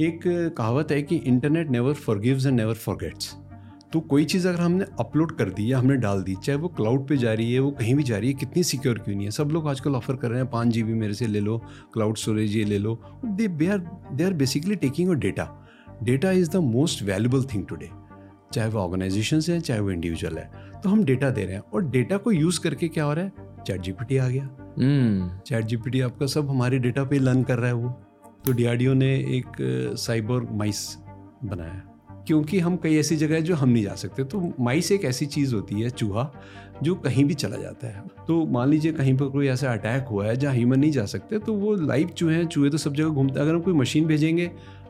एक कहावत है कि internet never forgives and never forgets तो कोई चीज़ अगर हमने अपलोड कर दी या हमने डाल दी चाहे वो क्लाउड पे जा रही है वो कहीं भी जा रही है कितनी सिक्योर क्यों नहीं है? सब लोग आजकल ऑफ़र कर रहे हैं पाँच जी मेरे से ले लो क्लाउड स्टोरेज ये ले लो। They they are they are basically taking a data data is the most valuable thing today चाहे वो ऑर्गेनाइजेशन है चाहे वो इंडिविजुअल है। तो हम डेटा दे रहे हैं और डेटा को यूज़ करके क्या हो रहा है? चैट जीपीटी आ गया। Chat hmm. जीपीटी आपका सब हमारे डेटा पे लर्न कर रहा है वो। तो डी ने एक साइबर माइस बनाया। क्योंकि हम कई ऐसी जगह है जो हम नहीं जा सकते तो माइस एक ऐसी चीज़ होती है, चूहा, जो कहीं भी चला जाता है। तो मान लीजिए कहीं पर कोई ऐसा अटैक हुआ है, जहाँ ह्यूमन नहीं जा सकते तो वो लाइव चूहे हैं, चूहे तो सब जगह घूमते अगर हम कोई मशीन भेजेंगे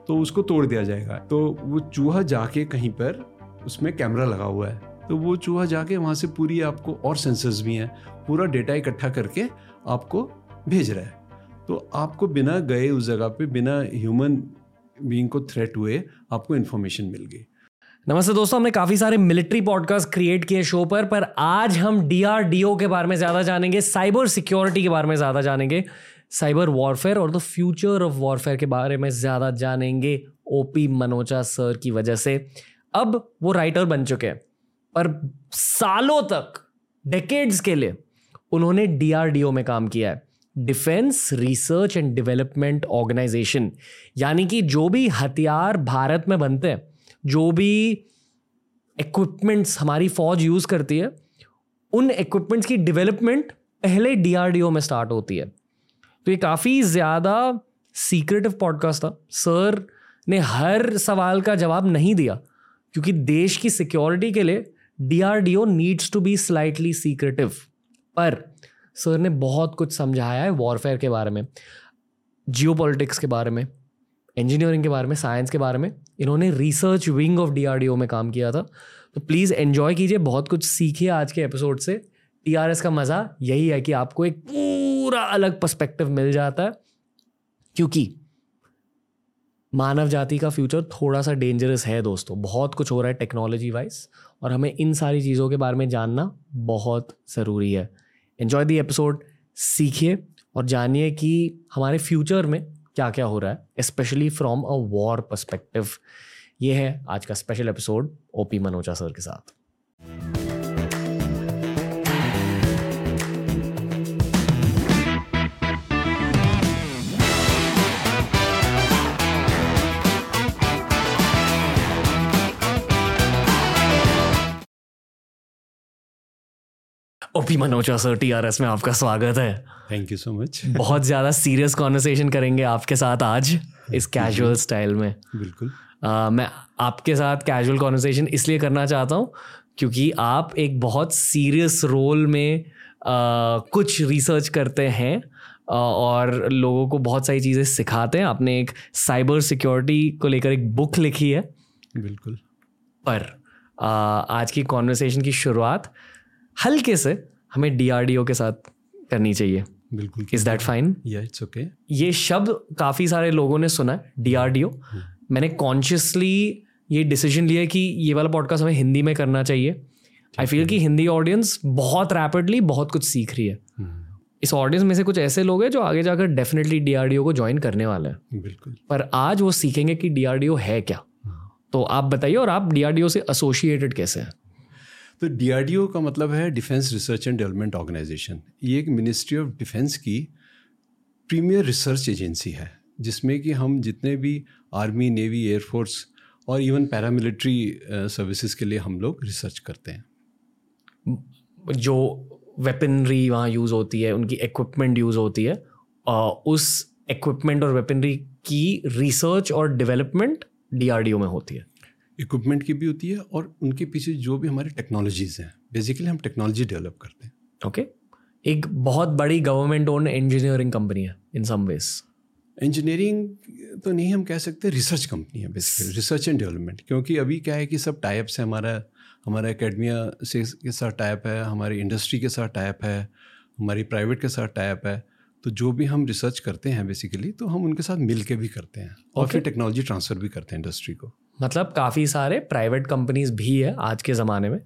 तो उसको तोड़ दिया जाएगा। तो वो चूहा जाके कहीं पर, उसमें कैमरा लगा हुआ है। तो वो चूहा जाके वहाँ से पूरी आपको और सेंसर्स भी हैं, पूरा डेटा इकट्ठा करके आपको भेज रहा है। तो आपको बिना गए उस जगह पे, बिना ह्यूमन बीइंग को थ्रेट हुए आपको इन्फॉर्मेशन मिल गई। नमस्ते दोस्तों, हमने काफ़ी सारे मिलिट्री पॉडकास्ट क्रिएट किए शो पर पर आज हम डीआरडीओ के बारे में ज़्यादा जानेंगे साइबर सिक्योरिटी के बारे में ज़्यादा जानेंगे साइबर वॉरफेयर और द फ्यूचर ऑफ़ वॉरफेयर के बारे में ज़्यादा जानेंगे ओपी मनोजा सर की वजह से। अब वो राइटर बन चुके हैं, पर सालों तक डेकेड्स के लिए, उन्होंने डीआरडीओ में काम किया है। Defence research and development organisation यानी कि जो भी हथियार भारत में बनते हैं, जो भी इक्विपमेंट्स हमारी फौज यूज़ करती है, उन इक्विपमेंट्स की डेवलपमेंट पहले डीआरडीओ में स्टार्ट होती है। तो ये काफ़ी ज़्यादा सीक्रेटिव पॉडकास्ट था। सर ने हर सवाल का जवाब नहीं दिया, क्योंकि देश की सिक्योरिटी के लिए DRDO needs to be slightly secretive पर सर ने बहुत कुछ समझाया है वॉरफेयर के बारे में जियो के बारे में इंजीनियरिंग के बारे में साइंस के बारे में। इन्होंने रिसर्च विंग ऑफ़ डीआरडीओ में काम किया था। तो प्लीज़ एन्जॉय कीजिए, बहुत कुछ सीखिए आज के एपिसोड से। टी का मज़ा यही है कि आपको एक पूरा अलग पर्सपेक्टिव मिल जाता है। क्योंकि मानव जाति का फ्यूचर थोड़ा सा डेंजरस है दोस्तों। बहुत कुछ हो रहा है टेक्नोलॉजी वाइज और हमें इन सारी चीज़ों के बारे में जानना बहुत ज़रूरी है। एन्जॉय दी एपिसोड सीखिए और जानिए कि हमारे फ्यूचर में क्या क्या हो रहा है specially from a war perspective ये है आज का special episode OP Manoja sir के साथ. OP Manoja sir T R S में आपका स्वागत है। थैंक यू सो मच बहुत ज़्यादा सीरियस कॉन्वर्सेशन करेंगे आपके साथ आज इस कैजुअल स्टाइल में। बिल्कुल। uh, मैं आपके साथ कैजुअल कॉन्वर्सेशन इसलिए करना चाहता हूँ क्योंकि आप एक बहुत सीरियस रोल में uh, कुछ रिसर्च करते हैं और लोगों को बहुत सारी चीज़ें सिखाते हैं। आपने एक साइबर सिक्योरिटी को लेकर एक बुक लिखी है। बिल्कुल। पर आज की कॉन्वर्सेशन की शुरुआत हल्के से हमें डीआरडीओ के साथ करनी चाहिए। बिल्कुल is that fine it's okay ये शब्द काफ़ी सारे लोगों ने सुना है डीआरडीओ हम्म। मैंने कॉन्शियसली ये डिसीज़न लिया कि ये वाला पॉडकास्ट हमें हिंदी में करना चाहिए। आई फील कि हिंदी ऑडियंस बहुत रैपिडली बहुत कुछ सीख रही है। हम्म। इस ऑडियंस में से कुछ ऐसे लोग हैं जो आगे जाकर डेफिनेटली डीआरडीओ को ज्वाइन करने वाले हैं। बिल्कुल। पर आज वो सीखेंगे कि डीआरडीओ है क्या। हम्म। तो आप बताइए और आप डीआरडीओ से एसोसिएटेड कैसे हैं? तो डीआरडीओ का मतलब है defence research and development organisation ये एक मिनिस्ट्री ऑफ़ डिफेंस की प्रीमियर रिसर्च एजेंसी है, जिसमें कि हम जितने भी आर्मी नेवी एयरफोर्स और इवन पैरामिलिट्री सर्विसेज़ के लिए हम लोग रिसर्च करते हैं। जो वेपनरी वहाँ यूज़ होती है, उनकी इक्विपमेंट यूज़ होती है उस इक्विपमेंट और वेपनरी की रिसर्च और डेवलपमेंट डीआरडीओ में होती है। इक्विपमेंट की भी होती है और उनके पीछे जो भी हमारी टेक्नोलॉजीज़ हैं। बेसिकली हम टेक्नोलॉजी डेवलप करते हैं। Okay okay. एक बहुत बड़ी गवर्नमेंट ओन इंजीनियरिंग कंपनी है इन सम वेज इंजीनियरिंग तो नहीं हम कह सकते रिसर्च कंपनी है बेसिकली रिसर्च एंड डेवलपमेंट क्योंकि अभी क्या है कि सब टाइप्स है हमारा हमारा एकेडमिया से के साथ टाइप है हमारी इंडस्ट्री के साथ टाइप है हमारी प्राइवेट के साथ टाइप है। तो जो भी हम रिसर्च करते हैं बेसिकली तो हम उनके साथ मिल के भी करते हैं। और okay. फिर टेक्नोलॉजी ट्रांसफ़र भी करते हैं इंडस्ट्री को। मतलब काफ़ी सारे प्राइवेट कंपनीज़ भी है आज के ज़माने में।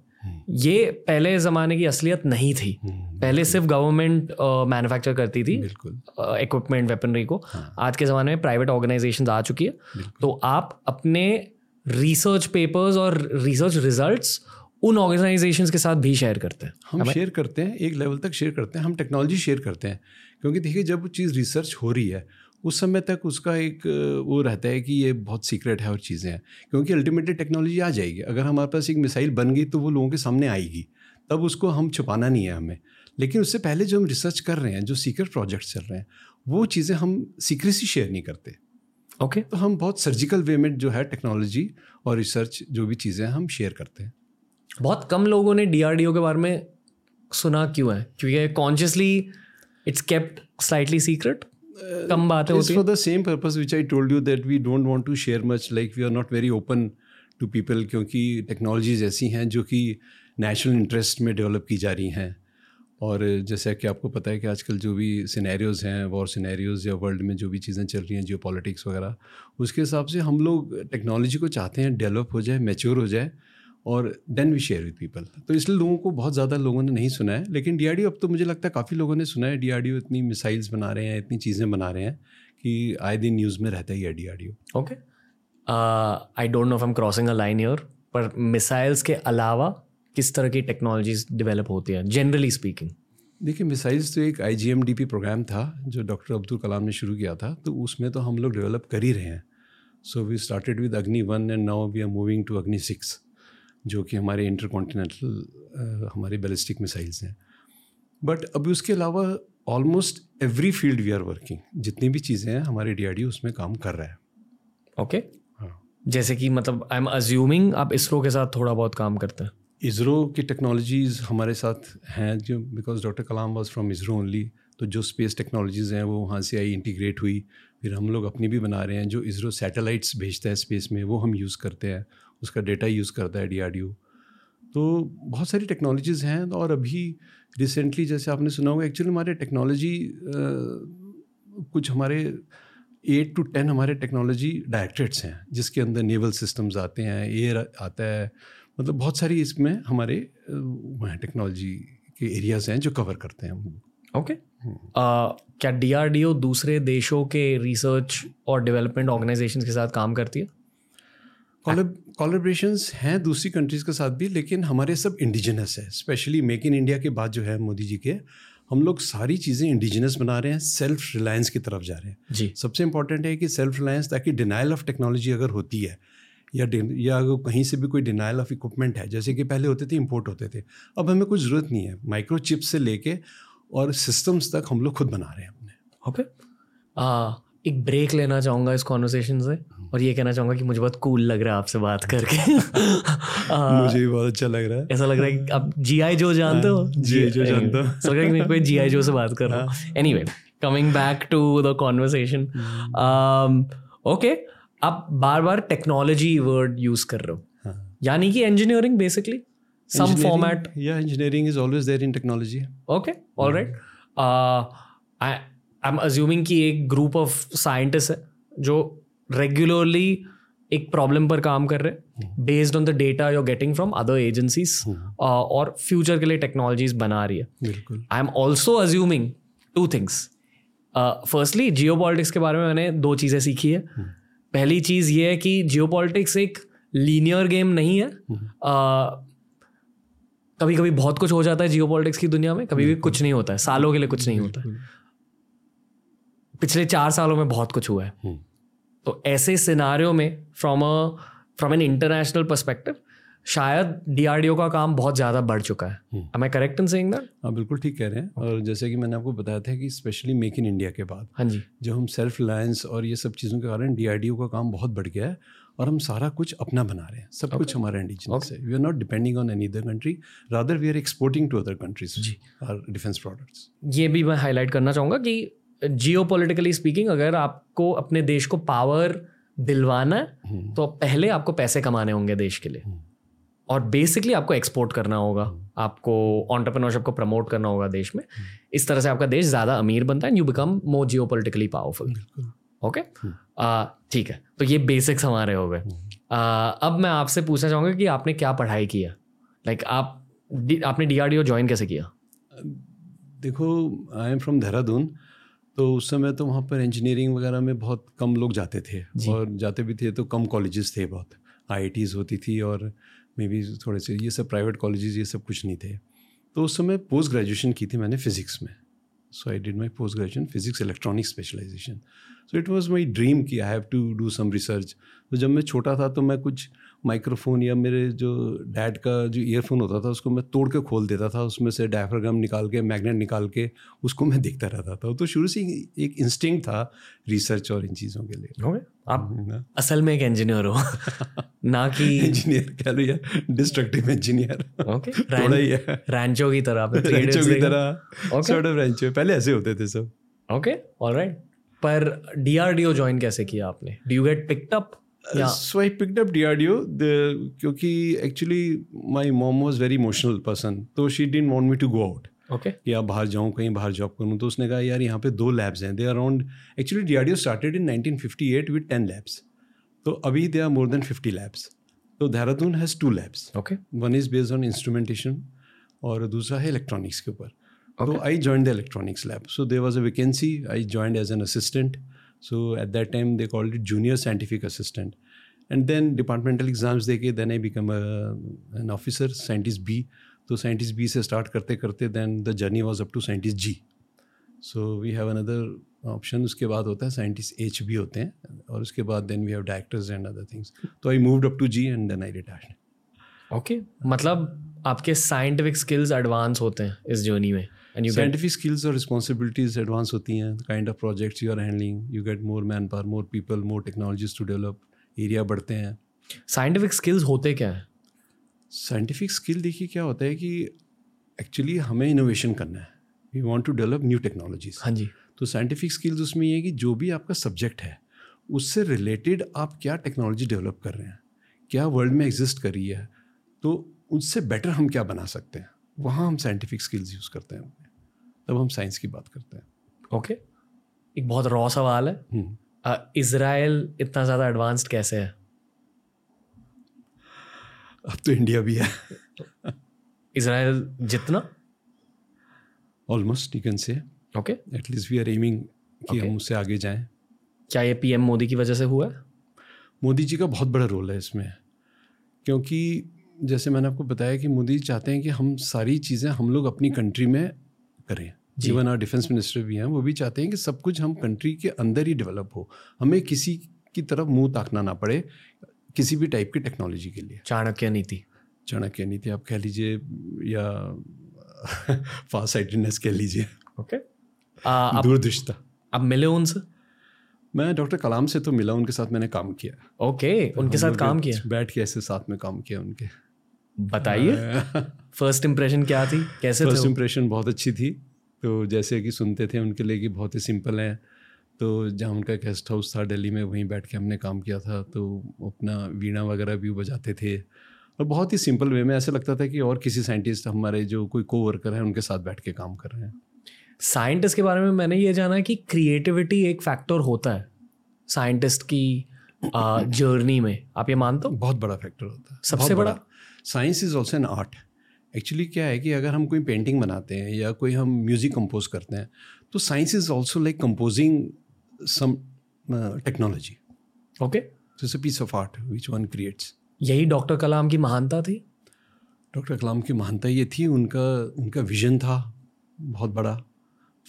ये पहले ज़माने की असलियत नहीं थी। पहले सिर्फ़ गवर्नमेंट मैन्युफैक्चर करती थी इक्विपमेंट वेपनरी को। हाँ। आज के ज़माने में प्राइवेट ऑर्गेनाइजेशन आ चुकी है। तो आप अपने रिसर्च पेपर्स और रिसर्च रिजल्ट्स उन ऑर्गेनाइजेशन के साथ भी शेयर करते हैं। हम शेयर करते हैं एक लेवल तक शेयर करते हैं हम टेक्नोलॉजी शेयर करते हैं। क्योंकि देखिए जब चीज़ रिसर्च हो रही है उस समय तक उसका एक वो रहता है कि ये बहुत सीक्रेट है और चीज़ें हैं। क्योंकि अल्टीमेटली टेक्नोलॉजी आ जाएगी। अगर हमारे पास एक मिसाइल बन गई तो वो लोगों के सामने आएगी। तब उसको हम छुपाना नहीं है हमें। लेकिन उससे पहले जो हम रिसर्च कर रहे हैं जो सीक्रेट प्रोजेक्ट्स चल रहे हैं वो चीज़ें हम सीक्रेसी शेयर नहीं करते। ओके। okay. तो हम बहुत सर्जिकल वे में जो है टेक्नोलॉजी और रिसर्च जो भी चीज़ें हम शेयर करते हैं। बहुत कम लोगों ने डीआरडीओ के बारे में सुना क्यों है? क्योंकि consciously it's kept slightly secret कम बातें होती हैं। the same purpose which I told you that we don't want to share much like we are not very open to people क्योंकि टेक्नोलॉजीज़ ऐसी हैं जो कि नेशनल इंटरेस्ट में डेवलप की जा रही हैं। और जैसा कि आपको पता है कि आजकल जो भी सिनेरियोज़ हैं वॉर सिनेरियोज़ या वर्ल्ड में जो भी चीज़ें चल रही हैं जियो पॉलिटिक्स वगैरह उसके हिसाब से हम लोग टेक्नोलॉजी को चाहते हैं डेवलप हो जाए मेच्योर हो जाए और then we share with people तो इसलिए लोगों को बहुत ज़्यादा लोगों ने नहीं सुना है लेकिन डीआरडीओ अब तो मुझे लगता है काफ़ी लोगों ने सुना है। डीआरडीओ इतनी मिसाइल्स बना रहे हैं इतनी चीज़ें बना रहे हैं कि आए दिन न्यूज़ में रहता ही है D okay I don't know if I'm crossing a line here पर मिसाइल्स के अलावा किस तरह की टेक्नोलॉजीज़ डेवलप होती हैं जनरली स्पीकिंग देखिए मिसाइल्स तो एक आईजीएमडीपी प्रोग्राम था जो डॉक्टर अब्दुल कलाम ने शुरू किया था तो उसमें तो हम लोग डेवलप कर ही रहे हैं। So we started with Agni one and now we are moving to Agni six जो कि हमारे इंटरकॉन्टिनेंटल हमारे बैलिस्टिक मिसाइल्स हैं। बट अभी उसके अलावा almost every field we are working जितनी भी चीज़ें हैं हमारे डी उसमें काम कर रहा है। Okay okay. हाँ। जैसे कि मतलब आई एम अज्यूमिंग आप इसरो के साथ थोड़ा बहुत काम करते हैं। इसरो की टेक्नोलॉजीज़ हमारे साथ हैं जो because doctor Kalam was from ISRO only तो जो स्पेस टेक्नोलॉजीज़ हैं वो वहाँ से आई इंटीग्रेट हुई। फिर हम लोग अपनी भी बना रहे हैं जो इसरो सैटेलाइट्स भेजता है स्पेस में वो हम यूज़ करते हैं। उसका डेटा यूज़ करता है डीआरडीओ तो बहुत सारी टेक्नोलॉजीज़ हैं और अभी रिसेंटली जैसे आपने सुना होगा एक्चुअली हमारे टेक्नोलॉजी कुछ हमारे एट टू टेन हमारे टेक्नोलॉजी डायरेक्टरेट्स हैं जिसके अंदर नेवल सिस्टम्स आते हैं एयर आता है। मतलब बहुत सारी इसमें हमारे वो हैं टेक्नोलॉजी के एरियाज़ हैं जो कवर करते हैं हम। ओके क्या डीआरडीओ दूसरे देशों के रिसर्च और डेवलपमेंट ऑर्गेनाइजेशंस के साथ काम करती है? कोलेब्रेशंस हैं दूसरी कंट्रीज़ के साथ भी लेकिन हमारे सब इंडिजिनस है। स्पेशली मेक इन इंडिया के बाद जो है मोदी जी के हम लोग सारी चीज़ें इंडिजिनस बना रहे हैं सेल्फ रिलायंस की तरफ़ जा रहे हैं। जी। सबसे इंपॉर्टेंट है कि सेल्फ रिलायंस ताकि डिनाइल ऑफ़ टेक्नोलॉजी अगर होती है या या अगर कहीं से भी कोई डिनाइल ऑफ़ इक्विपमेंट है जैसे कि पहले होते थे इंपोर्ट होते थे अब हमें कुछ ज़रूरत नहीं है। माइक्रो चिप से लेके और सिस्टम्स तक हम लोग खुद बना रहे हैं अपने। ओके एक ब्रेक लेना चाहूँगा इस कॉन्वर्सेशन से। और ये कहना चाहूँगा कि मुझे बहुत कूल लग रहा है आपसे बात करके। आ, मुझे भी बहुत अच्छा लग रहा है। ऐसा लग रहा है कि आप जी आई जो जानते हो? हाँ, G.I. Joe जानता हूँ। ऐसा लग रहा है कि मैं कोई जी आई जो से बात कर रहा हूँ। Anyway coming back to the conversation okay आप बार बार टेक्नोलॉजी वर्ड यूज़ कर रहे हो। हाँ। यानी कि engineering basically some format yeah engineering is always there in technology okay all right I am assuming कि एक ग्रुप ऑफ़ साइंटिस्ट है जो रेगुलरली एक प्रॉब्लम पर काम कर रहे हैं based on the data you getting from other agencies और फ्यूचर के लिए टेक्नोलॉजीज़ बना रही है। बिल्कुल। I am also assuming two things firstly geopolitics के बारे में मैंने दो चीज़ें सीखी है। पहली चीज़ ये है कि जियो पॉलिटिक्स एक लीनियर गेम नहीं है। कभी कभी बहुत कुछ हो जाता है जियो पॉलिटिक्स की दुनिया में कभी भी कुछ नहीं होता है सालों के लिए कुछ नहीं होता है। पिछले चार सालों में बहुत कुछ हुआ है। हम्म। तो ऐसे सिनारियों में from a from an international perspective शायद डीआरडीओ का काम बहुत ज़्यादा बढ़ चुका है। Am I correct in saying that हाँ बिल्कुल ठीक कह रहे हैं। और जैसे कि मैंने आपको बताया था कि स्पेशली मेक इन इंडिया के बाद हाँ जी। जो हम सेल्फ रिलायंस और ये सब चीज़ों के कारण डीआरडीओ का काम बहुत बढ़ गया है और हम सारा कुछ अपना बना रहे हैं। सब okay. कुछ हमारा इंडिजिनस है। We are not depending on any other country rather we are exporting to other countries. Our defence products ये भी मैं हाईलाइट करना चाहूँगा कि जियो पोलिटिकली स्पीकिंग अगर आपको अपने देश को पावर दिलवाना है तो पहले आपको पैसे कमाने होंगे देश के लिए। और बेसिकली आपको एक्सपोर्ट करना होगा। आपको ऑन्टरप्रनोरशिप को प्रमोट करना होगा देश में। इस तरह से आपका देश ज़्यादा अमीर बनता है and you become more geopolitically powerful okay ठीक है। तो ये बेसिक्स हमारे हो गए। अब मैं आपसे पूछना चाहूँगा कि आपने क्या पढ़ाई किया लाइक आप आपने D R D O join कैसे किया? देखो आई एम फ्रॉम देहरादून तो उस समय तो वहाँ पर इंजीनियरिंग वगैरह में बहुत कम लोग जाते थे और जाते भी थे तो कम कॉलेजेस थे बहुत। आई होती थी और मे बी थोड़े से ये सब प्राइवेट कॉलेजेस ये सब कुछ नहीं थे। तो उस समय पोस्ट ग्रेजुएशन की थी मैंने फिज़िक्स में। So I did my post graduation physics electronic specialisation so it was my dream कि I have to do some research तो जब मैं छोटा था तो मैं कुछ माइक्रोफोन या मेरे जो डैड का जो ईयरफोन होता था उसको मैं तोड़ के खोल देता था उसमें से डायफ्राग्राम निकाल के मैग्नेट निकाल के उसको मैं देखता रहता था। तो शुरू से एक इंस्टिंग था रिसर्च और इन चीज़ों के लिए। okay. आप ना? असल में एक इंजीनियर हो। ना कि इंजीनियर कह लो यार डिस्ट्रक्टिव इंजीनियर ओके। थोड़ा ही है। रैंचो की तरह रैंचो की तरह। सॉर्ट ऑफ़ रैंचो पहले ऐसे होते थे सब। ओके ऑलराइट पर डीआरडीओ ज्वाइन कैसे किया आपने? Do you get picked up so I picked up D R D O क्योंकि actually my mom was very emotional person तो she didn't want me to go out okay कि आप बाहर जाऊँ कहीं बाहर जॉब करूँ तो उसने कहा यार यहाँ पे दो लैब्स हैं. They around actually D R D O started in nineteen fifty eight with ten labs तो अभी they are more than fifty labs तो Dehradun has two labs okay one is based on instrumentation और दूसरा है electronics के ऊपर. तो I join the electronics lab so there was a vacancy I joined as an assistant so at that time they called it junior scientific assistant and then departmental exams दे के then I become an officer scientist B तो scientist B से start करते करते then the journey was up to scientist G so we have another option उसके बाद होता है scientist H भी होते हैं, और उसके बाद then we have directors and other things तो I moved up to G and then I retire okay मतलब आपके साइंटिफिक स्किल्स एडवांस होते हैं इस जर्नी में? And you scientific get, skills or responsibilities advance hoti hain the kind of projects you are handling you get more manpower more people more technologies to develop area बढ़ते हैं। Scientific skills होते क्या है? Scientific skill देखिए क्या होता है कि एक्चुअली हमें इनोवेशन करना है। We want to develop new technologies हाँ जी। तो साइंटिफिक स्किल्स उसमें ये है कि जो भी आपका सब्जेक्ट है उससे रिलेटेड आप क्या टेक्नोलॉजी डेवलप कर रहे हैं क्या वर्ल्ड में एग्जिस्ट कर रही है तो उससे बेटर हम क्या बना सकते हैं। वहाँ हम साइंटिफिक स्किल्स यूज़ करते हैं। तब हम साइंस की बात करते हैं। Okay okay. एक बहुत रॉ सवाल है। इसराइल हम्म। इतना ज़्यादा एडवांस्ड कैसे है? अब तो इंडिया भी है। इसराइल जितना? Almost you can say okay at least we are aiming कि okay. हम उससे आगे जाएँ। क्या ये पीएम मोदी की वजह से हुआ है? मोदी जी का बहुत बड़ा रोल है इसमें। क्योंकि जैसे मैंने आपको बताया कि मोदी चाहते हैं कि हम सारी चीज़ें हम लोग अपनी कंट्री में करें। जीवन और डिफेंस मिनिस्टर भी हैं वो भी चाहते हैं कि सब कुछ हम कंट्री के अंदर ही डेवलप हो। हमें किसी की तरफ़ मुँह ताकना ना पड़े किसी भी टाइप की टेक्नोलॉजी के लिए। चाणक्य नीति। चाणक्य नीति आप कह लीजिए या फास्ट साइटेडनेस कह लीजिए। ओके। दूरदृष्टा अब मिले उनसे? मैं डॉक्टर कलाम से तो मिला उनके साथ मैंने काम किया। ओके तो उनके साथ काम किया? बैठ के ऐसे साथ में काम किया उनके। बताइए। फ़र्स्ट इम्प्रेशन क्या थी? कैसे फ़र्स्ट इम्प्रेशन बहुत अच्छी थी। तो जैसे कि सुनते थे उनके लिए कि बहुत ही सिंपल हैं। तो जहाँ उनका गेस्ट हाउस था दिल्ली में वहीं बैठ के हमने काम किया था। तो अपना वीणा वगैरह भी बजाते थे। और बहुत ही सिंपल वे में ऐसा लगता था कि और किसी साइंटिस्ट हमारे जो कोई को वर्कर है उनके साथ बैठ के काम कर रहे हैं। साइंटिस्ट के बारे में मैंने ये जाना कि क्रिएटिविटी एक फैक्टर होता है साइंटिस्ट की जर्नी में। आप ये मानते हो? बहुत बड़ा फैक्टर होता है। सबसे बड़ा? Science is also an art actually क्या है कि अगर हम कोई पेंटिंग बनाते हैं या कोई हम म्यूज़िक कंपोज करते हैं तो science is also like composing some technology okay it's a piece of art which one creates यही डॉक्टर कलाम की महानता थी? डॉक्टर कलाम की महानता ये थी उनका उनका विजन था बहुत बड़ा।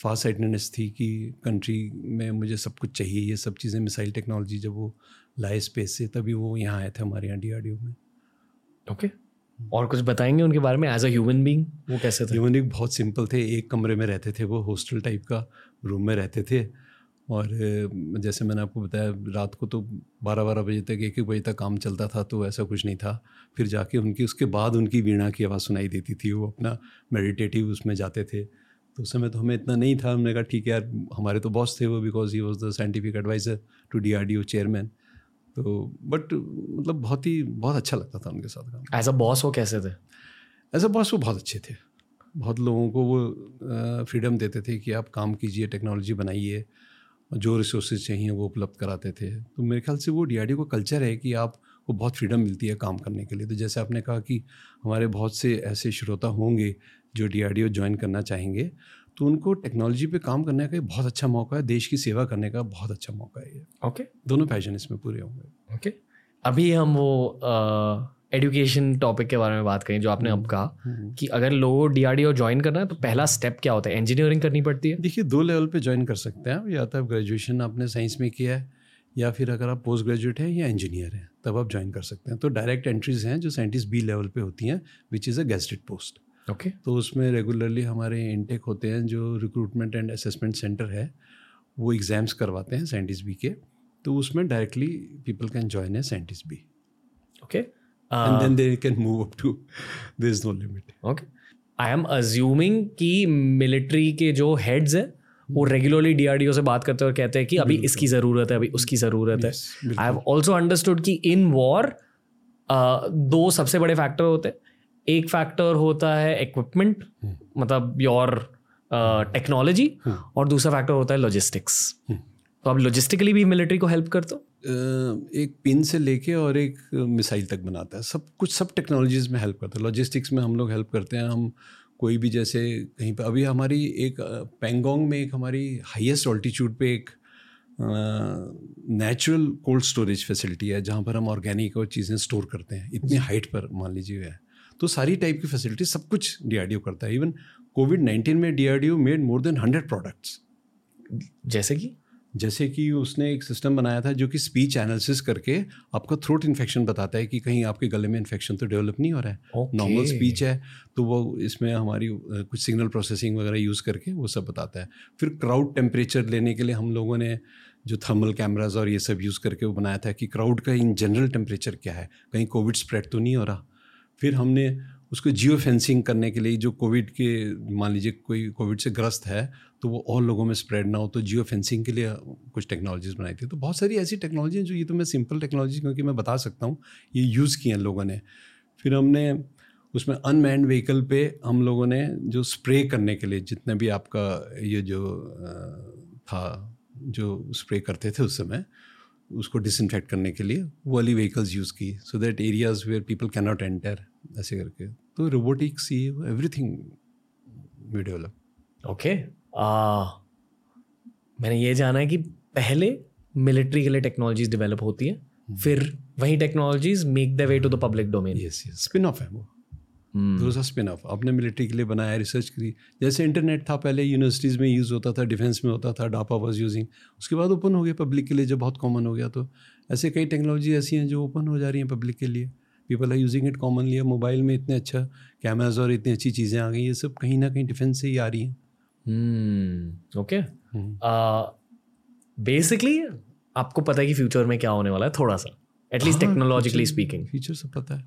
फास्ट साइडनेस थी कि कंट्री में मुझे सब कुछ चाहिए ये सब चीज़ें मिसाइल टेक्नोलॉजी जब वो लाए स्पेस से तभी वो यहाँ आए थे हमारे यहाँ डी में। Okay okay. और कुछ बताएँगे उनके बारे में एज अ ह्यूमन बींग वो कैसे थे? ह्यूमन बींग बहुत सिंपल थे। एक कमरे में रहते थे वो हॉस्टल टाइप का रूम में रहते थे। और जैसे मैंने आपको बताया, रात को तो बारह बारह बजे तक एक एक बजे तक काम चलता था तो ऐसा कुछ नहीं था। फिर जाके उनकी, उसके बाद उनकी वीणा की आवाज़ सुनाई देती थी। वो अपना मेडिटेटिव उसमें जाते थे। तो उस समय तो हमें इतना नहीं था। हमने कहा, ठीक है यार, हमारे तो बॉस थे वो because he was the scientific adviser to D R D O chairman तो बट मतलब बहुत ही बहुत अच्छा लगता था उनके साथ काम एज अ बॉस वो कैसे थे? एज अ बॉस वो बहुत अच्छे थे। बहुत लोगों को वो फ्रीडम देते थे कि आप काम कीजिए टेक्नोलॉजी बनाइए जो रिसोर्सेज चाहिए वो उपलब्ध कराते थे। तो मेरे ख्याल से वो डी को कल्चर है कि आप वो बहुत फ्रीडम मिलती है काम करने के लिए। तो जैसे आपने कहा कि हमारे बहुत से ऐसे श्रोता होंगे जो डी आर ज्वाइन करना चाहेंगे तो उनको टेक्नोलॉजी पे काम करने का बहुत अच्छा मौका है देश की सेवा करने का बहुत अच्छा मौका है ये। ओके दोनों पैशन इसमें पूरे होंगे। ओके अभी हम वो एजुकेशन टॉपिक के बारे में बात करें जो आपने अब कहा कि अगर लोगों को डी ज्वाइन करना है तो पहला स्टेप क्या होता है? इंजीनियरिंग करनी पड़ती है? देखिए दो लेवल पे ज्वाइन कर सकते हैं या तो आप ग्रेजुएशन आपने साइंस में किया है या फिर अगर आप पोस्ट ग्रेजुएट हैं या इंजीनियर हैं तब आप ज्वाइन कर सकते हैं। तो डायरेक्ट एंट्रीज हैं जो साइंटिस्ट बी लेवल पे होती हैं which is a gazetted post okay okay. तो उसमें रेगुलरली हमारे इनटेक होते हैं जो रिक्रूटमेंट एंड असेसमेंट सेंटर है वो एग्ज़ाम्स करवाते हैं साइंटिस्ट बी के। तो उसमें डायरेक्टली पीपल कैन ज्वाइन है scientist B okay and then they can move up to is no limit okay I am assuming कि मिलिट्री के जो हेड्स हैं वो रेगुलरली डीआरडीओ से बात करते हैं और कहते हैं कि अभी इसकी ज़रूरत है अभी उसकी ज़रूरत है। आई हैव ऑल्सो अंडरस्टूड कि इन वॉर दो सबसे बड़े फैक्टर होते हैं। एक फैक्टर होता है इक्विपमेंट मतलब योर टेक्नोलॉजी और दूसरा फैक्टर होता है लॉजिस्टिक्स तो आप लॉजिस्टिकली भी मिलिट्री को हेल्प करते हो? एक पिन से लेके और एक मिसाइल तक बनाता है। सब कुछ सब टेक्नोलॉजीज़ में हेल्प करता है। लॉजिस्टिक्स में हम लोग हेल्प करते हैं। हम कोई भी जैसे कहीं पर अभी हमारी एक पेंगोंग में एक हमारी हाईएस्ट ऑल्टीट्यूड पे एक नेचुरल कोल्ड स्टोरेज फैसिलिटी है जहाँ पर हम ऑर्गेनिक और चीज़ें स्टोर करते हैं। इतनी हाइट पर मान लीजिए। है तो सारी टाइप की फैसिलिटी सब कुछ डीआरडीओ करता है। इवन कोविड नाइन्टीन में DRDO made more than hundred products जैसे कि? जैसे कि उसने एक सिस्टम बनाया था जो कि स्पीच एनालिसिस करके आपका थ्रोट इन्फेक्शन बताता है कि कहीं आपके गले में इन्फेक्शन तो डेवलप नहीं हो रहा है। नॉर्मल स्पीच है तो वो इसमें हमारी कुछ सिग्नल प्रोसेसिंग वगैरह यूज़ करके वो सब बताता है। फिर क्राउड टेम्परेचर लेने के लिए हम लोगों ने जो थर्मल कैमराज और ये सब यूज़ करके वो बनाया था कि क्राउड का इन जनरल टेम्परेचर क्या है। कहीं कोविड स्प्रेड तो नहीं हो रहा। फिर हमने उसको जियो फेंसिंग करने के लिए, जो कोविड के, मान लीजिए कोई कोविड से ग्रस्त है तो वो और लोगों में स्प्रेड ना हो तो जियो फेंसिंग के लिए कुछ टेक्नोलॉजीज़ बनाई थी। तो बहुत सारी ऐसी टेक्नोलॉजी जो ये तो मैं सिंपल टेक्नोलॉजी क्योंकि मैं बता सकता हूँ, ये यूज़ किए हैं लोगों ने। फिर हमने उसमें अनमैंड व्हीकल पे हम लोगों ने जो स्प्रे करने के लिए, जितने भी आपका ये जो था, जो स्प्रे करते थे उस समय, उसको डिसइनफेक्ट करने के लिए, वो वाली व्हीकल्स यूज़ की। So that areas where people can not enter ऐसे करके। तो रोबोटिक्स ये एवरीथिंग वी डेवलप ओके मैंने ये जाना है कि पहले मिलिट्री के लिए टेक्नोलॉजीज़ डेवलप होती है hmm. फिर वही technologies make the way to the public domain yes yes spin off है वो। दूसरा स्पिन ऑफ़ आपने मिलिट्री के लिए बनाया रिसर्च करी। जैसे इंटरनेट था पहले यूनिवर्सिटीज़ में यूज़ होता था डिफेंस में होता था डापा वॉज़ यूजिंग उसके बाद ओपन हो गया पब्लिक के लिए जो बहुत कॉमन हो गया तो ऐसे कई टेक्नोलॉजी ऐसी हैं जो ओपन हो जा रही हैं पब्लिक के लिए। People are using it commonly अब मोबाइल में इतने अच्छा कैमराज और इतनी अच्छी चीज़ें आ गई ये सब कहीं ना कहीं डिफेंस से ही आ रही हैं। ओके बेसिकली आपको पता है कि फ्यूचर में क्या होने वाला है थोड़ा सा एटलीस्ट टेक्नोलॉजिकली स्पीकिंग फ्यूचर सब पता है।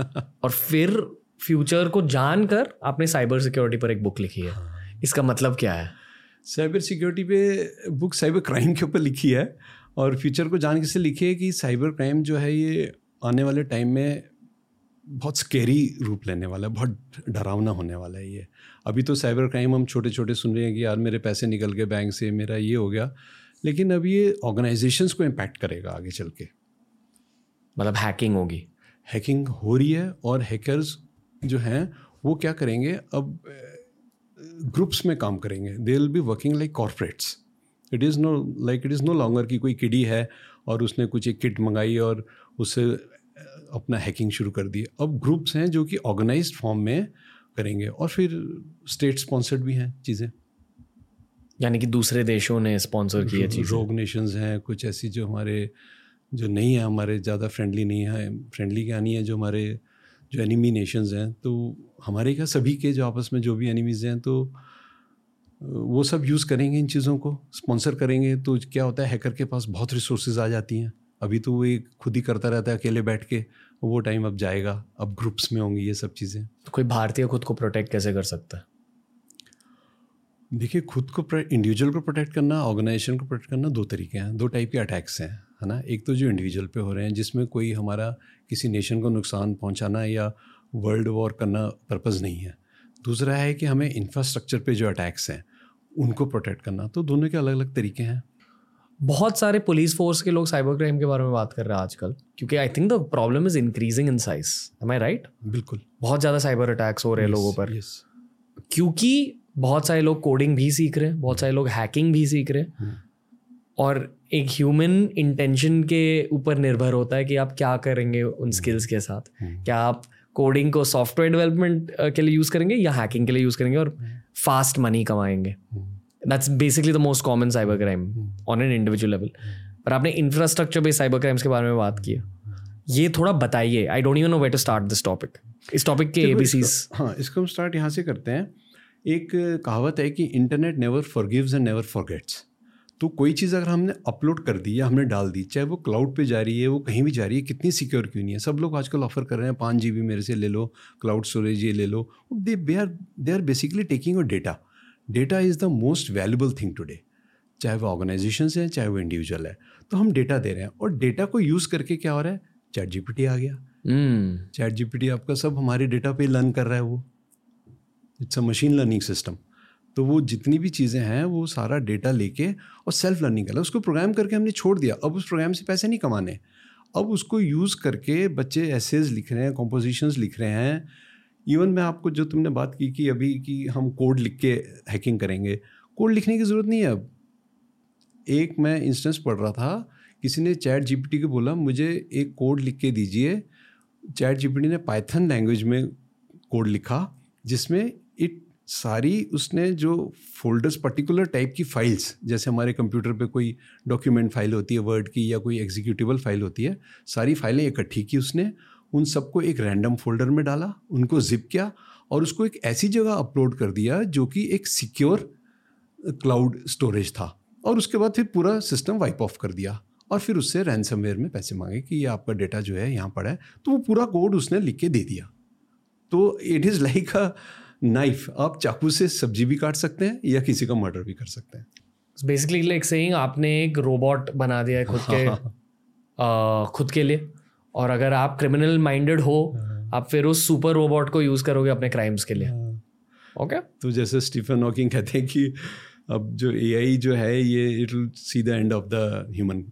और फिर फ्यूचर को जानकर आपने साइबर सिक्योरिटी पर एक बुक लिखी है। हाँ। इसका मतलब क्या है? साइबर सिक्योरिटी पे बुक साइबर क्राइम के ऊपर लिखी है और फ्यूचर को जान के लिखी है कि साइबर क्राइम जो है ये आने वाले टाइम में बहुत स्केरी रूप लेने वाला है बहुत डरावना होने वाला है ये। अभी तो साइबर क्राइम हम छोटे छोटे सुन रहे हैं कि यार मेरे पैसे निकल गए बैंक से मेरा ये हो गया। लेकिन अब ये ऑर्गेनाइजेशंस को इम्पैक्ट करेगा आगे चल के। मतलब हैकिंग होगी। हैकिंग हो रही है और हैकर्स जो हैं वो क्या करेंगे? अब ग्रुप्स में काम करेंगे। They will be working like corporates it is no like it is no longer कि कोई किडी है और उसने कुछ एक किट मंगाई और उससे अपना हैकिंग शुरू कर दी। अब ग्रुप्स हैं जो कि ऑर्गेनाइज फॉर्म में करेंगे और फिर स्टेट स्पॉन्सर्ड भी हैं चीज़ें। यानी कि दूसरे देशों ने स्पॉन्सर किया चीज़। रोग नेशंस हैं कुछ ऐसी जो हमारे जो नहीं है हमारे ज़्यादा फ्रेंडली नहीं है फ्रेंडली क्या नहीं है जो हमारे जो एनिमी नेशंस हैं। तो हमारे क्या सभी के जो आपस में जो भी एनिमीज़ हैं तो वो सब यूज़ करेंगे इन चीज़ों को स्पॉन्सर करेंगे तो क्या होता है हैकर के पास बहुत रिसोर्सेज आ जाती हैं। अभी तो वो एक खुद ही करता रहता है अकेले बैठ के वो टाइम अब जाएगा अब ग्रुप्स में होंगी ये सब चीज़ें। तो कोई भारतीय खुद को प्रोटेक्ट कैसे कर सकता है? देखिए खुद को इंडिविजुअल को प्रोटेक्ट करना ऑर्गेनाइजेशन को प्रोटेक्ट करना दो तरीके हैं दो टाइप के अटैक्स हैं है ना? एक तो जो इंडिविजुअल पे हो रहे हैं जिसमें कोई हमारा किसी नेशन को नुकसान पहुंचाना या वर्ल्ड वॉर करना पर्पज़ नहीं है। दूसरा है कि हमें इंफ्रास्ट्रक्चर पे जो अटैक्स हैं उनको प्रोटेक्ट करना। तो दोनों के अलग अलग तरीके हैं। बहुत सारे पुलिस फोर्स के लोग साइबर क्राइम के बारे में बात कर रहे हैं आजकल क्योंकि I think the problem is increasing in size am I right बिल्कुल। बहुत ज़्यादा साइबर अटैक्स हो रहे हैं yes, लोगों पर। यस क्योंकि बहुत सारे लोग कोडिंग भी सीख रहे हैं बहुत सारे लोग हैकिंग भी सीख रहे हैं। हम्म। और एक ह्यूमन इंटेंशन के ऊपर निर्भर होता है कि आप क्या करेंगे उन स्किल्स के साथ। हम्म। क्या आप कोडिंग को सॉफ्टवेयर डेवलपमेंट के लिए यूज़ करेंगे या हैकिंग के लिए यूज़ करेंगे? और फास्ट मनी कमाएँगे। That's basically the most common cyber crime on an individual level पर आपने इंफ्रास्ट्रक्चर बेस्ड साइबर क्राइम्स के बारे में बात की। है ये थोड़ा बताइए। I don't you know way to start this topic इस टॉपिक के ए बी सीज हाँ इसको हम स्टार्ट यहाँ से करते हैं। एक कहावत है कि internet never forgives and never forgets तो कोई चीज़ अगर हमने अपलोड कर दी या हमने डाल दी चाहे वो क्लाउड पे जा रही है वो कहीं भी जा रही है कितनी सिक्योर क्यों नहीं है? सब लोग आजकल ऑफ़र कर रहे हैं पाँच जी मेरे से ले लो क्लाउड स्टोरेज ये ले लो। They they are they are basically taking your data data is the most valuable thing today चाहे वो ऑर्गेनाइजेशन है चाहे वो इंडिविजुअल है। तो हम डेटा दे रहे हैं और डेटा को यूज़ करके क्या हो रहा है? चैट जीपीटी आ गया। हम्म। चैट जीपीटी आपका सब हमारे डेटा पे लर्न कर रहा है वो। It's a machine learning system तो वो जितनी भी चीज़ें हैं, वो सारा डेटा लेके और सेल्फ लर्निंग कर उसको प्रोग्राम करके हमने छोड़ दिया। अब उस प्रोग्राम से पैसे नहीं कमाने। अब उसको यूज़ करके बच्चे एसेज लिख रहे हैं कॉम्पोजिशंस लिख रहे हैं। इवन मैं आपको जो तुमने बात की कि अभी कि हम कोड लिख के हैकिंग करेंगे। कोड लिखने की ज़रूरत नहीं है। अब एक मैं इंस्टेंस पढ़ रहा था। किसी ने चैट जीपीटी को बोला, मुझे एक कोड लिख के दीजिए। चैट जीपीटी ने पाइथन लैंग्वेज में कोड लिखा, जिसमें सारी उसने जो फोल्डर्स पर्टिकुलर टाइप की फाइल्स जैसे हमारे कंप्यूटर पे कोई डॉक्यूमेंट फ़ाइल होती है वर्ड की या कोई एग्जीक्यूटिबल फ़ाइल होती है, सारी फाइलें इकट्ठी की उसने, उन सबको एक रैंडम फोल्डर में डाला, उनको जिप किया और उसको एक ऐसी जगह अपलोड कर दिया जो कि एक सिक्योर क्लाउड स्टोरेज था और उसके बाद फिर पूरा सिस्टम वाइप ऑफ़ कर दिया और फिर उससे रैनसमवेयर में पैसे मांगे कि ये आपका डेटा जो है यहाँ पड़ा है। तो वो पूरा कोड उसने लिख के दे दिया। तो it is like a knife आप चाकू से सब्ज़ी भी काट सकते हैं या किसी का मर्डर भी कर सकते हैं। बेसिकली लाइक सेइंग आपने एक रोबोट बना दिया है खुद के आ, खुद के लिए। और अगर आप क्रिमिनल माइंडेड हो आप फिर उस सुपर रोबोट को यूज़ करोगे अपने क्राइम्स के लिए। ओके तो जैसे स्टीफन हॉकिंग कहते हैं कि अब जो एआई जो है ये it will see the end of the human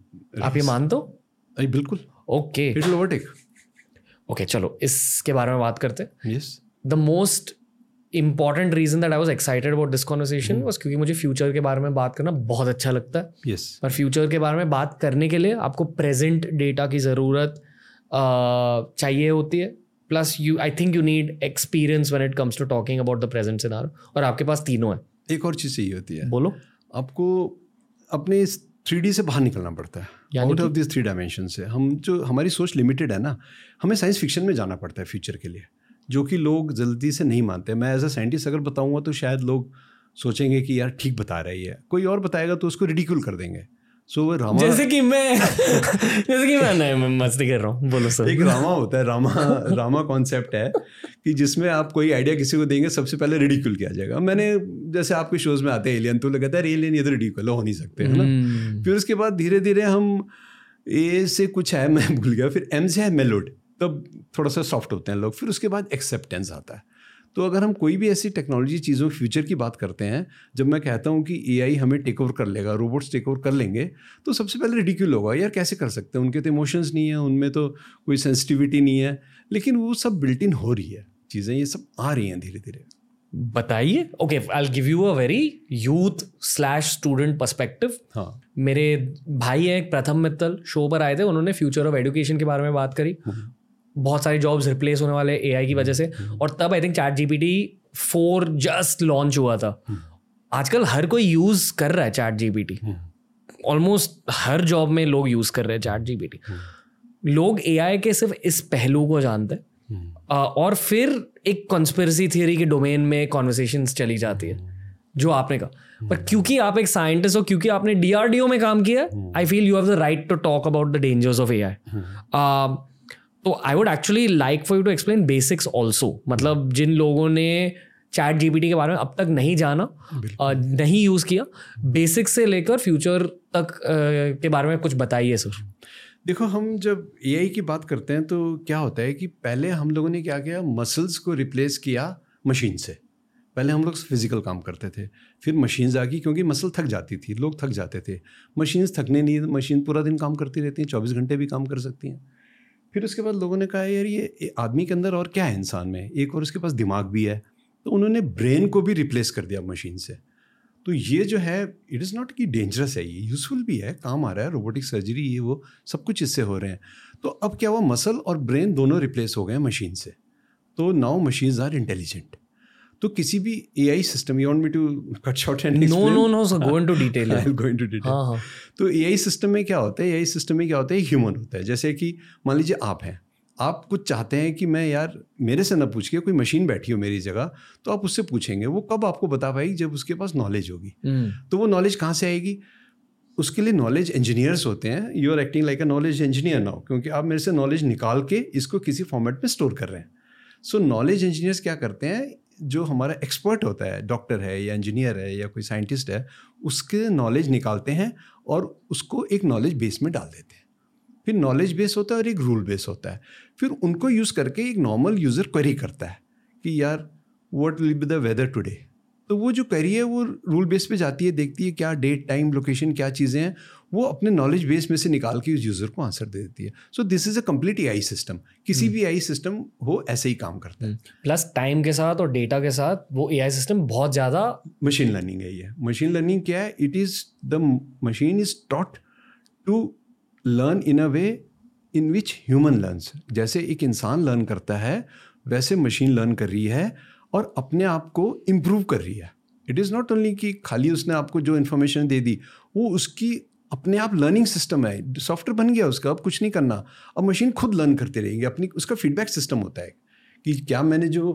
आप ये मानते हो? बिल्कुल। Okay it will overtake okay चलो इसके बारे में बात करते हैं। Yes the most important reason that I was excited about this conversation was क्योंकि मुझे फ्यूचर के बारे में बात करना बहुत अच्छा लगता है। यस पर फ्यूचर के बारे में बात करने के लिए आपको प्रेजेंट डेटा की ज़रूरत चाहिए होती है। Plus you I think you need experience when it comes to talking about the present scenario और आपके पास तीनों है। एक और चीज़ चाहिए होती है। बोलो। आपको अपने इस थ्री से बाहर निकलना पड़ता है। Out of this three dimension से। हम जो हमारी सोच लिमिटेड है ना हमें साइंस फिक्शन में जाना पड़ता है फ्यूचर के लिए। जो कि लोग जल्दी से नहीं मानते मैं एज अ साइंटिस्ट अगर बताऊँगा तो शायद लोग सोचेंगे कि यार ठीक बता रही है कोई और बताएगा तो उसको रिडिक्यूल कर देंगे। सो वो रामा जैसे कि मैं जैसे कि मैं नहीं मैं मस्ती कर रहा हूँ। बोलो सर एक रामा होता है रामा रामा कॉन्सेप्ट है कि जिसमें आप कोई आइडिया किसी को देंगे सबसे पहले रिडिक्यूल किया जाएगा। मैंने जैसे आपके शोज़ में आते हैं एलियन तो लगता है एलियन ये तो रिडिक्यूल हो नहीं सकते है ना? हम्म, फिर उसके बाद धीरे धीरे हम ए से कुछ है मैं भूल गया फिर एम से है मेलोड तब थोड़ा सा सॉफ्ट होते हैं लोग फिर उसके बाद एक्सेप्टेंस आता है। तो अगर हम कोई भी ऐसी टेक्नोलॉजी चीज़ों फ्यूचर की बात करते हैं जब मैं कहता हूँ कि एआई हमें टेक ओवर कर लेगा रोबोट्स टेक ओवर कर लेंगे तो सबसे पहले रिडिक्यूल होगा यार कैसे कर सकते हैं? उनके तो इमोशंस नहीं है उनमें तो कोई सेंसिटिविटी नहीं है। लेकिन वो सब बिल्ट इन हो रही है चीज़ें ये सब आ रही हैं धीरे धीरे बताइए। Okay I give you a very youth slash student perspective हाँ। मेरे भाई हैं प्रथम मित्तल शो पर आए थे उन्होंने फ्यूचर ऑफ़ एजुकेशन के बारे में बात करी। बहुत सारे जॉब्स रिप्लेस होने वाले एआई की वजह से। और तब I think ChatGPT four just launch हुआ था। आजकल हर कोई यूज़ कर रहा है चैट जीपीटी ऑलमोस्ट हर जॉब में लोग यूज़ कर रहे हैं चैट जीपीटी लोग एआई के सिर्फ़ इस पहलू को जानते हैं। और फिर एक कॉन्स्पिरसी थियोरी के डोमेन में कॉन्वर्सेशन चली जाती है जो आपने कहा। पर क्योंकि आप एक साइंटिस्ट हो क्योंकि आपने डीआरडीओ में काम किया I feel you have the right to talk about the dangers of AI तो I would actually like for you to explain basics also मतलब जिन लोगों ने चैट जीपीटी के बारे में अब तक नहीं जाना नहीं यूज़ किया बेसिक्स से लेकर फ्यूचर तक के बारे में कुछ बताइए सर। देखो हम जब एआई की बात करते हैं तो क्या होता है कि पहले हम लोगों ने क्या किया मसल्स को रिप्लेस किया मशीन से। पहले हम लोग फ़िज़िकल काम करते थे फिर मशीन्स आ गई क्योंकि मसल थक जाती थी लोग थक जाते थे। मशीन्स थकने नहीं मशीन पूरा दिन काम करती रहती हैं चौबीस घंटे भी काम कर सकती हैं। फिर उसके बाद लोगों ने कहा, यार, ये आदमी के अंदर और क्या है इंसान में? एक और उसके पास दिमाग भी है। तो उन्होंने ब्रेन को भी रिप्लेस कर दिया मशीन से। तो ये जो है, इट इज़ नॉट कि डेंजरस है, ये यूज़फुल भी है, काम आ रहा है, रोबोटिक सर्जरी, ये, वो, सब कुछ इससे हो रहे हैं। तो अब क्या हुआ, मसल और ब्रेन दोनों रिप्लेस हो गए मशीन से। तो नाउ मशीन्स आर इंटेलिजेंट। तो किसी भी AI system you want me to cut short and no no no so go into detail I will go into detail तो एआई सिस्टम में क्या होता है? एआई सिस्टम में क्या होता है? ह्यूमन होता है. जैसे कि मान लीजिए आप हैं. आप कुछ चाहते हैं कि मैं यार मेरे से ना पूछ के कोई मशीन बैठी हो मेरी जगह तो आप उससे पूछेंगे. वो कब आपको बता पाएगी? जब उसके पास नॉलेज होगी. हम्म। तो वो नॉलेज कहाँ से आएगी? उसके लिए नॉलेज इंजीनियर्स होते हैं. You are acting like a knowledge engineer now क्योंकि आप मेरे से नॉलेज निकाल के इसको किसी फॉर्मेट में स्टोर कर रहे हैं. सो नॉलेज इंजीनियर्स क्या करते हैं? जो हमारा एक्सपर्ट होता है डॉक्टर है या इंजीनियर है या कोई साइंटिस्ट है, उसके नॉलेज निकालते हैं और उसको एक नॉलेज बेस में डाल देते हैं। फिर नॉलेज बेस होता है और एक रूल बेस होता है। फिर उनको यूज़ करके एक नॉर्मल यूज़र क्वेरी करता है कि, यार what will be the weather today तो वो जो क्वेरी है, वो रूल बेस पे जाती है, देखती है क्या डेट टाइम लोकेशन क्या चीज़ें हैं। वो अपने नॉलेज बेस में से निकाल के उस यूज़र को आंसर दे देती है। So this is a complete A I system किसी हम्म। भी ए सिस्टम हो ऐसे ही काम करता है। प्लस हम्म। टाइम के साथ और डेटा के साथ वो ए आई सिस्टम बहुत ज़्यादा मशीन लर्निंग है ये। मशीन लर्निंग क्या है? It is the machine is taught to learn in a way in which human learns जैसे एक इंसान लर्न करता है वैसे मशीन लर्न कर रही है और अपने आप को इम्प्रूव कर रही है। इट इज़ नॉट ओनली कि खाली उसने आपको जो इन्फॉर्मेशन दे दी वो उसकी अपने आप लर्निंग सिस्टम है। सॉफ्टवेयर बन गया उसका, अब कुछ नहीं करना। अब मशीन खुद लर्न करते रहेंगे। अपनी, उसका फीडबैक सिस्टम होता है कि क्या मैंने जो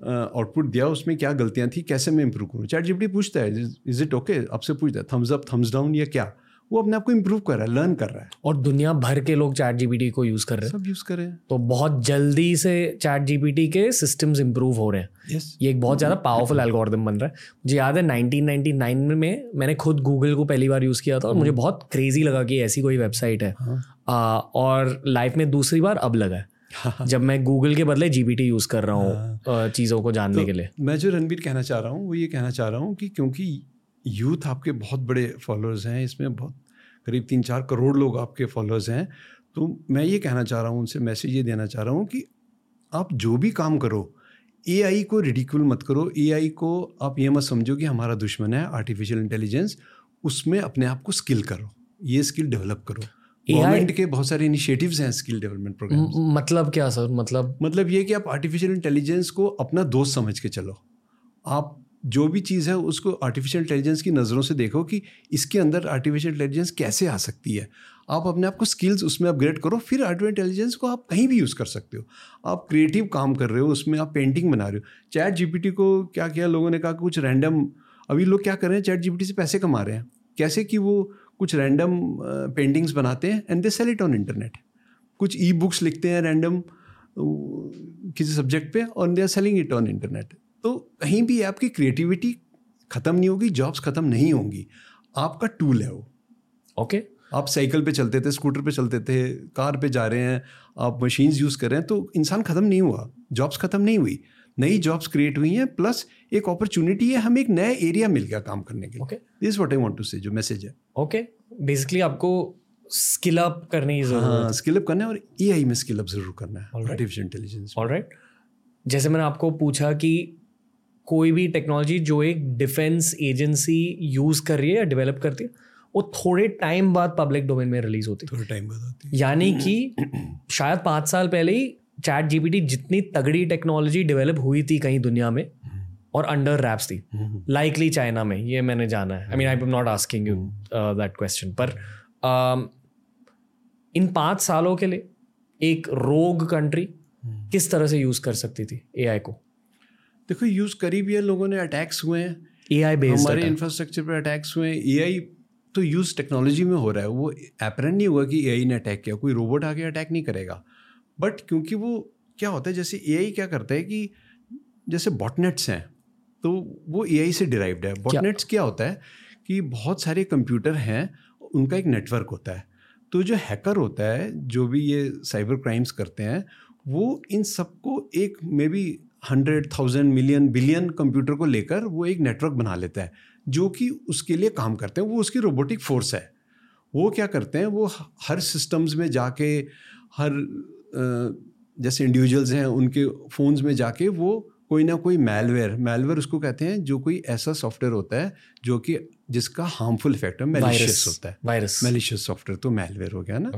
आउटपुट दिया उसमें क्या गलतियाँ थी, कैसे मैं इंप्रूव करूँ? चैट जीपीटी पूछता है इज़ इट ओके आपसे पूछता है थम्स अप थम्स डाउन या क्या? वो अपने आप को इम्प्रूव कर रहा है लर्न कर रहा है और दुनिया भर के लोग चैट जीपीटी को यूज़ कर रहे हैं सब यूज़ कर रहे हैं तो बहुत जल्दी से चैट जीपीटी के सिस्टम्स इम्प्रूव हो रहे हैं yes. ये एक बहुत ज़्यादा पावरफुल एल्गोरिदम बन रहा है मुझे याद है 1999 में मैंने खुद गूगल को पहली बार यूज़ किया था और मुझे हम्म। बहुत क्रेजी लगा कि ऐसी कोई वेबसाइट है हाँ. आ, और लाइफ में दूसरी बार अब लगा है जब मैं गूगल के बदले जीपीटी यूज़ कर रहा हूँ हाँ। चीज़ों को जानने तो के लिए मैं जो रणबीर कहना चाह रहा हूँ वो ये कहना चाह रहा हूँ कि क्योंकि यूथ आपके बहुत बड़े फॉलोअर्स हैं इसमें बहुत करीब तीन चार करोड़ लोग आपके फॉलोअर्स हैं। तो मैं ये कहना चाह रहा हूँ उनसे मैसेज ये देना चाह रहा हूँ कि आप जो भी काम करो एआई को रिडिकुल मत करो। एआई को आप ये मत समझो कि हमारा दुश्मन है आर्टिफिशियल इंटेलिजेंस उसमें अपने आप को स्किल करो। ये स्किल डेवलप करो। गवर्नमेंट के बहुत सारे इनिशिएटिव्स हैं स्किल डेवलपमेंट प्रोग्राम मतलब क्या सर? मतलब मतलब ये कि आप आर्टिफिशियल इंटेलिजेंस को अपना दोस्त समझ के चलो। आप जो भी चीज़ है, उसको आर्टिफिशियल इंटेलिजेंस की नज़रों से देखो कि इसके अंदर आर्टिफिशियल इंटेलिजेंस कैसे आ सकती है। आप अपने आप को स्किल्स उसमें अपग्रेड करो, फिर आर्टिफिशियल इंटेलिजेंस को आप कहीं भी यूज़ कर सकते हो। आप क्रिएटिव काम कर रहे हो, उसमें आप पेंटिंग बना रहे हो। चैट जीपीटी को क्या किया, लोगों ने कहा कुछ रैंडम अभी लोग क्या कर रहे हैं चैट जीपीटी से पैसे कमा रहे हैं। कैसे कि वो कुछ रैंडम पेंटिंग्स बनाते हैं and they sell it on internet कुछ ई बुक्स लिखते हैं रैंडम किसी सब्जेक्ट पे और they are selling it on internet तो कहीं भी आपकी क्रिएटिविटी ख़त्म नहीं होगी जॉब्स ख़त्म नहीं होंगी। आपका टूल है वो। Okay okay. आप साइकिल पे चलते थे स्कूटर पे चलते थे कार पे जा रहे हैं आप मशीन्स यूज़ कर रहे हैं तो इंसान ख़त्म नहीं हुआ। जॉब्स ख़त्म नहीं हुई। नई जॉब्स क्रिएट हुई हैं प्लस एक अपॉर्चुनिटी है हमें एक नया एरिया मिल गया काम करने के लिए। This what I want to say जो मैसेज है। ओके बेसिकली आपको स्किल अप करने की ज़रूरत हाँ स्किल अप करना है और एआई में स्किल अप ज़रूर करना है आर्टिफिशियल इंटेलिजेंस ऑलराइट जैसे मैंने आपको पूछा कि कोई भी टेक्नोलॉजी जो एक डिफेंस एजेंसी यूज़ कर रही है या डेवलप करती है वो थोड़े टाइम बाद पब्लिक डोमेन में रिलीज़ होती है। थोड़े टाइम बाद होती है। यानी कि शायद पाँच साल पहले ही चैट जीपीटी जितनी तगड़ी टेक्नोलॉजी डेवलप हुई थी कहीं दुनिया में और अंडर रैप्स थी। लाइकली चाइना में ये मैंने जाना है। I mean I am not asking you that question पर uh, इन पाँच सालों के लिए एक रोग कंट्री किस तरह से यूज़ कर सकती थी एआई को? देखो यूज़ करी भी है लोगों ने अटैक्स हुए हैं। ए आई बेस्ड हमारे इंफ्रास्ट्रक्चर पर अटैक्स हुए हैं। ए आई तो यूज़ टेक्नोलॉजी में हो रहा है। वो एपरेंट नहीं हुआ कि ए आई ने अटैक किया। कोई रोबोट आके अटैक नहीं करेगा। बट क्योंकि वो क्या होता है जैसे ए आई क्या करता है कि जैसे बॉटनेट्स हैं तो वो ए आई से डिराइव्ड है। बॉटनेट्स क्या? क्या होता है कि बहुत सारे कंप्यूटर हैं उनका एक नेटवर्क होता है। तो जो हैकर होता है जो भी ये साइबर क्राइम्स करते हैं वो इन सबको एक maybe hundred thousand million billion computer को लेकर वो एक नेटवर्क बना लेता है जो कि उसके लिए काम करते हैं। वो उसकी रोबोटिक फोर्स है। वो क्या करते हैं? वो हर सिस्टम्स में जाके हर जैसे इंडिविजुअल्स हैं उनके फ़ोन्स में जाके वो कोई ना कोई मेलवेयर मेलवेयर उसको कहते हैं जो कोई ऐसा सॉफ्टवेयर होता है जो कि जिसका हार्मफुल इफ़ेक्ट है मेलिशियस होता है। वायरस मेलिशियस सॉफ्टवेयर तो मेलवेयर हो गया ना।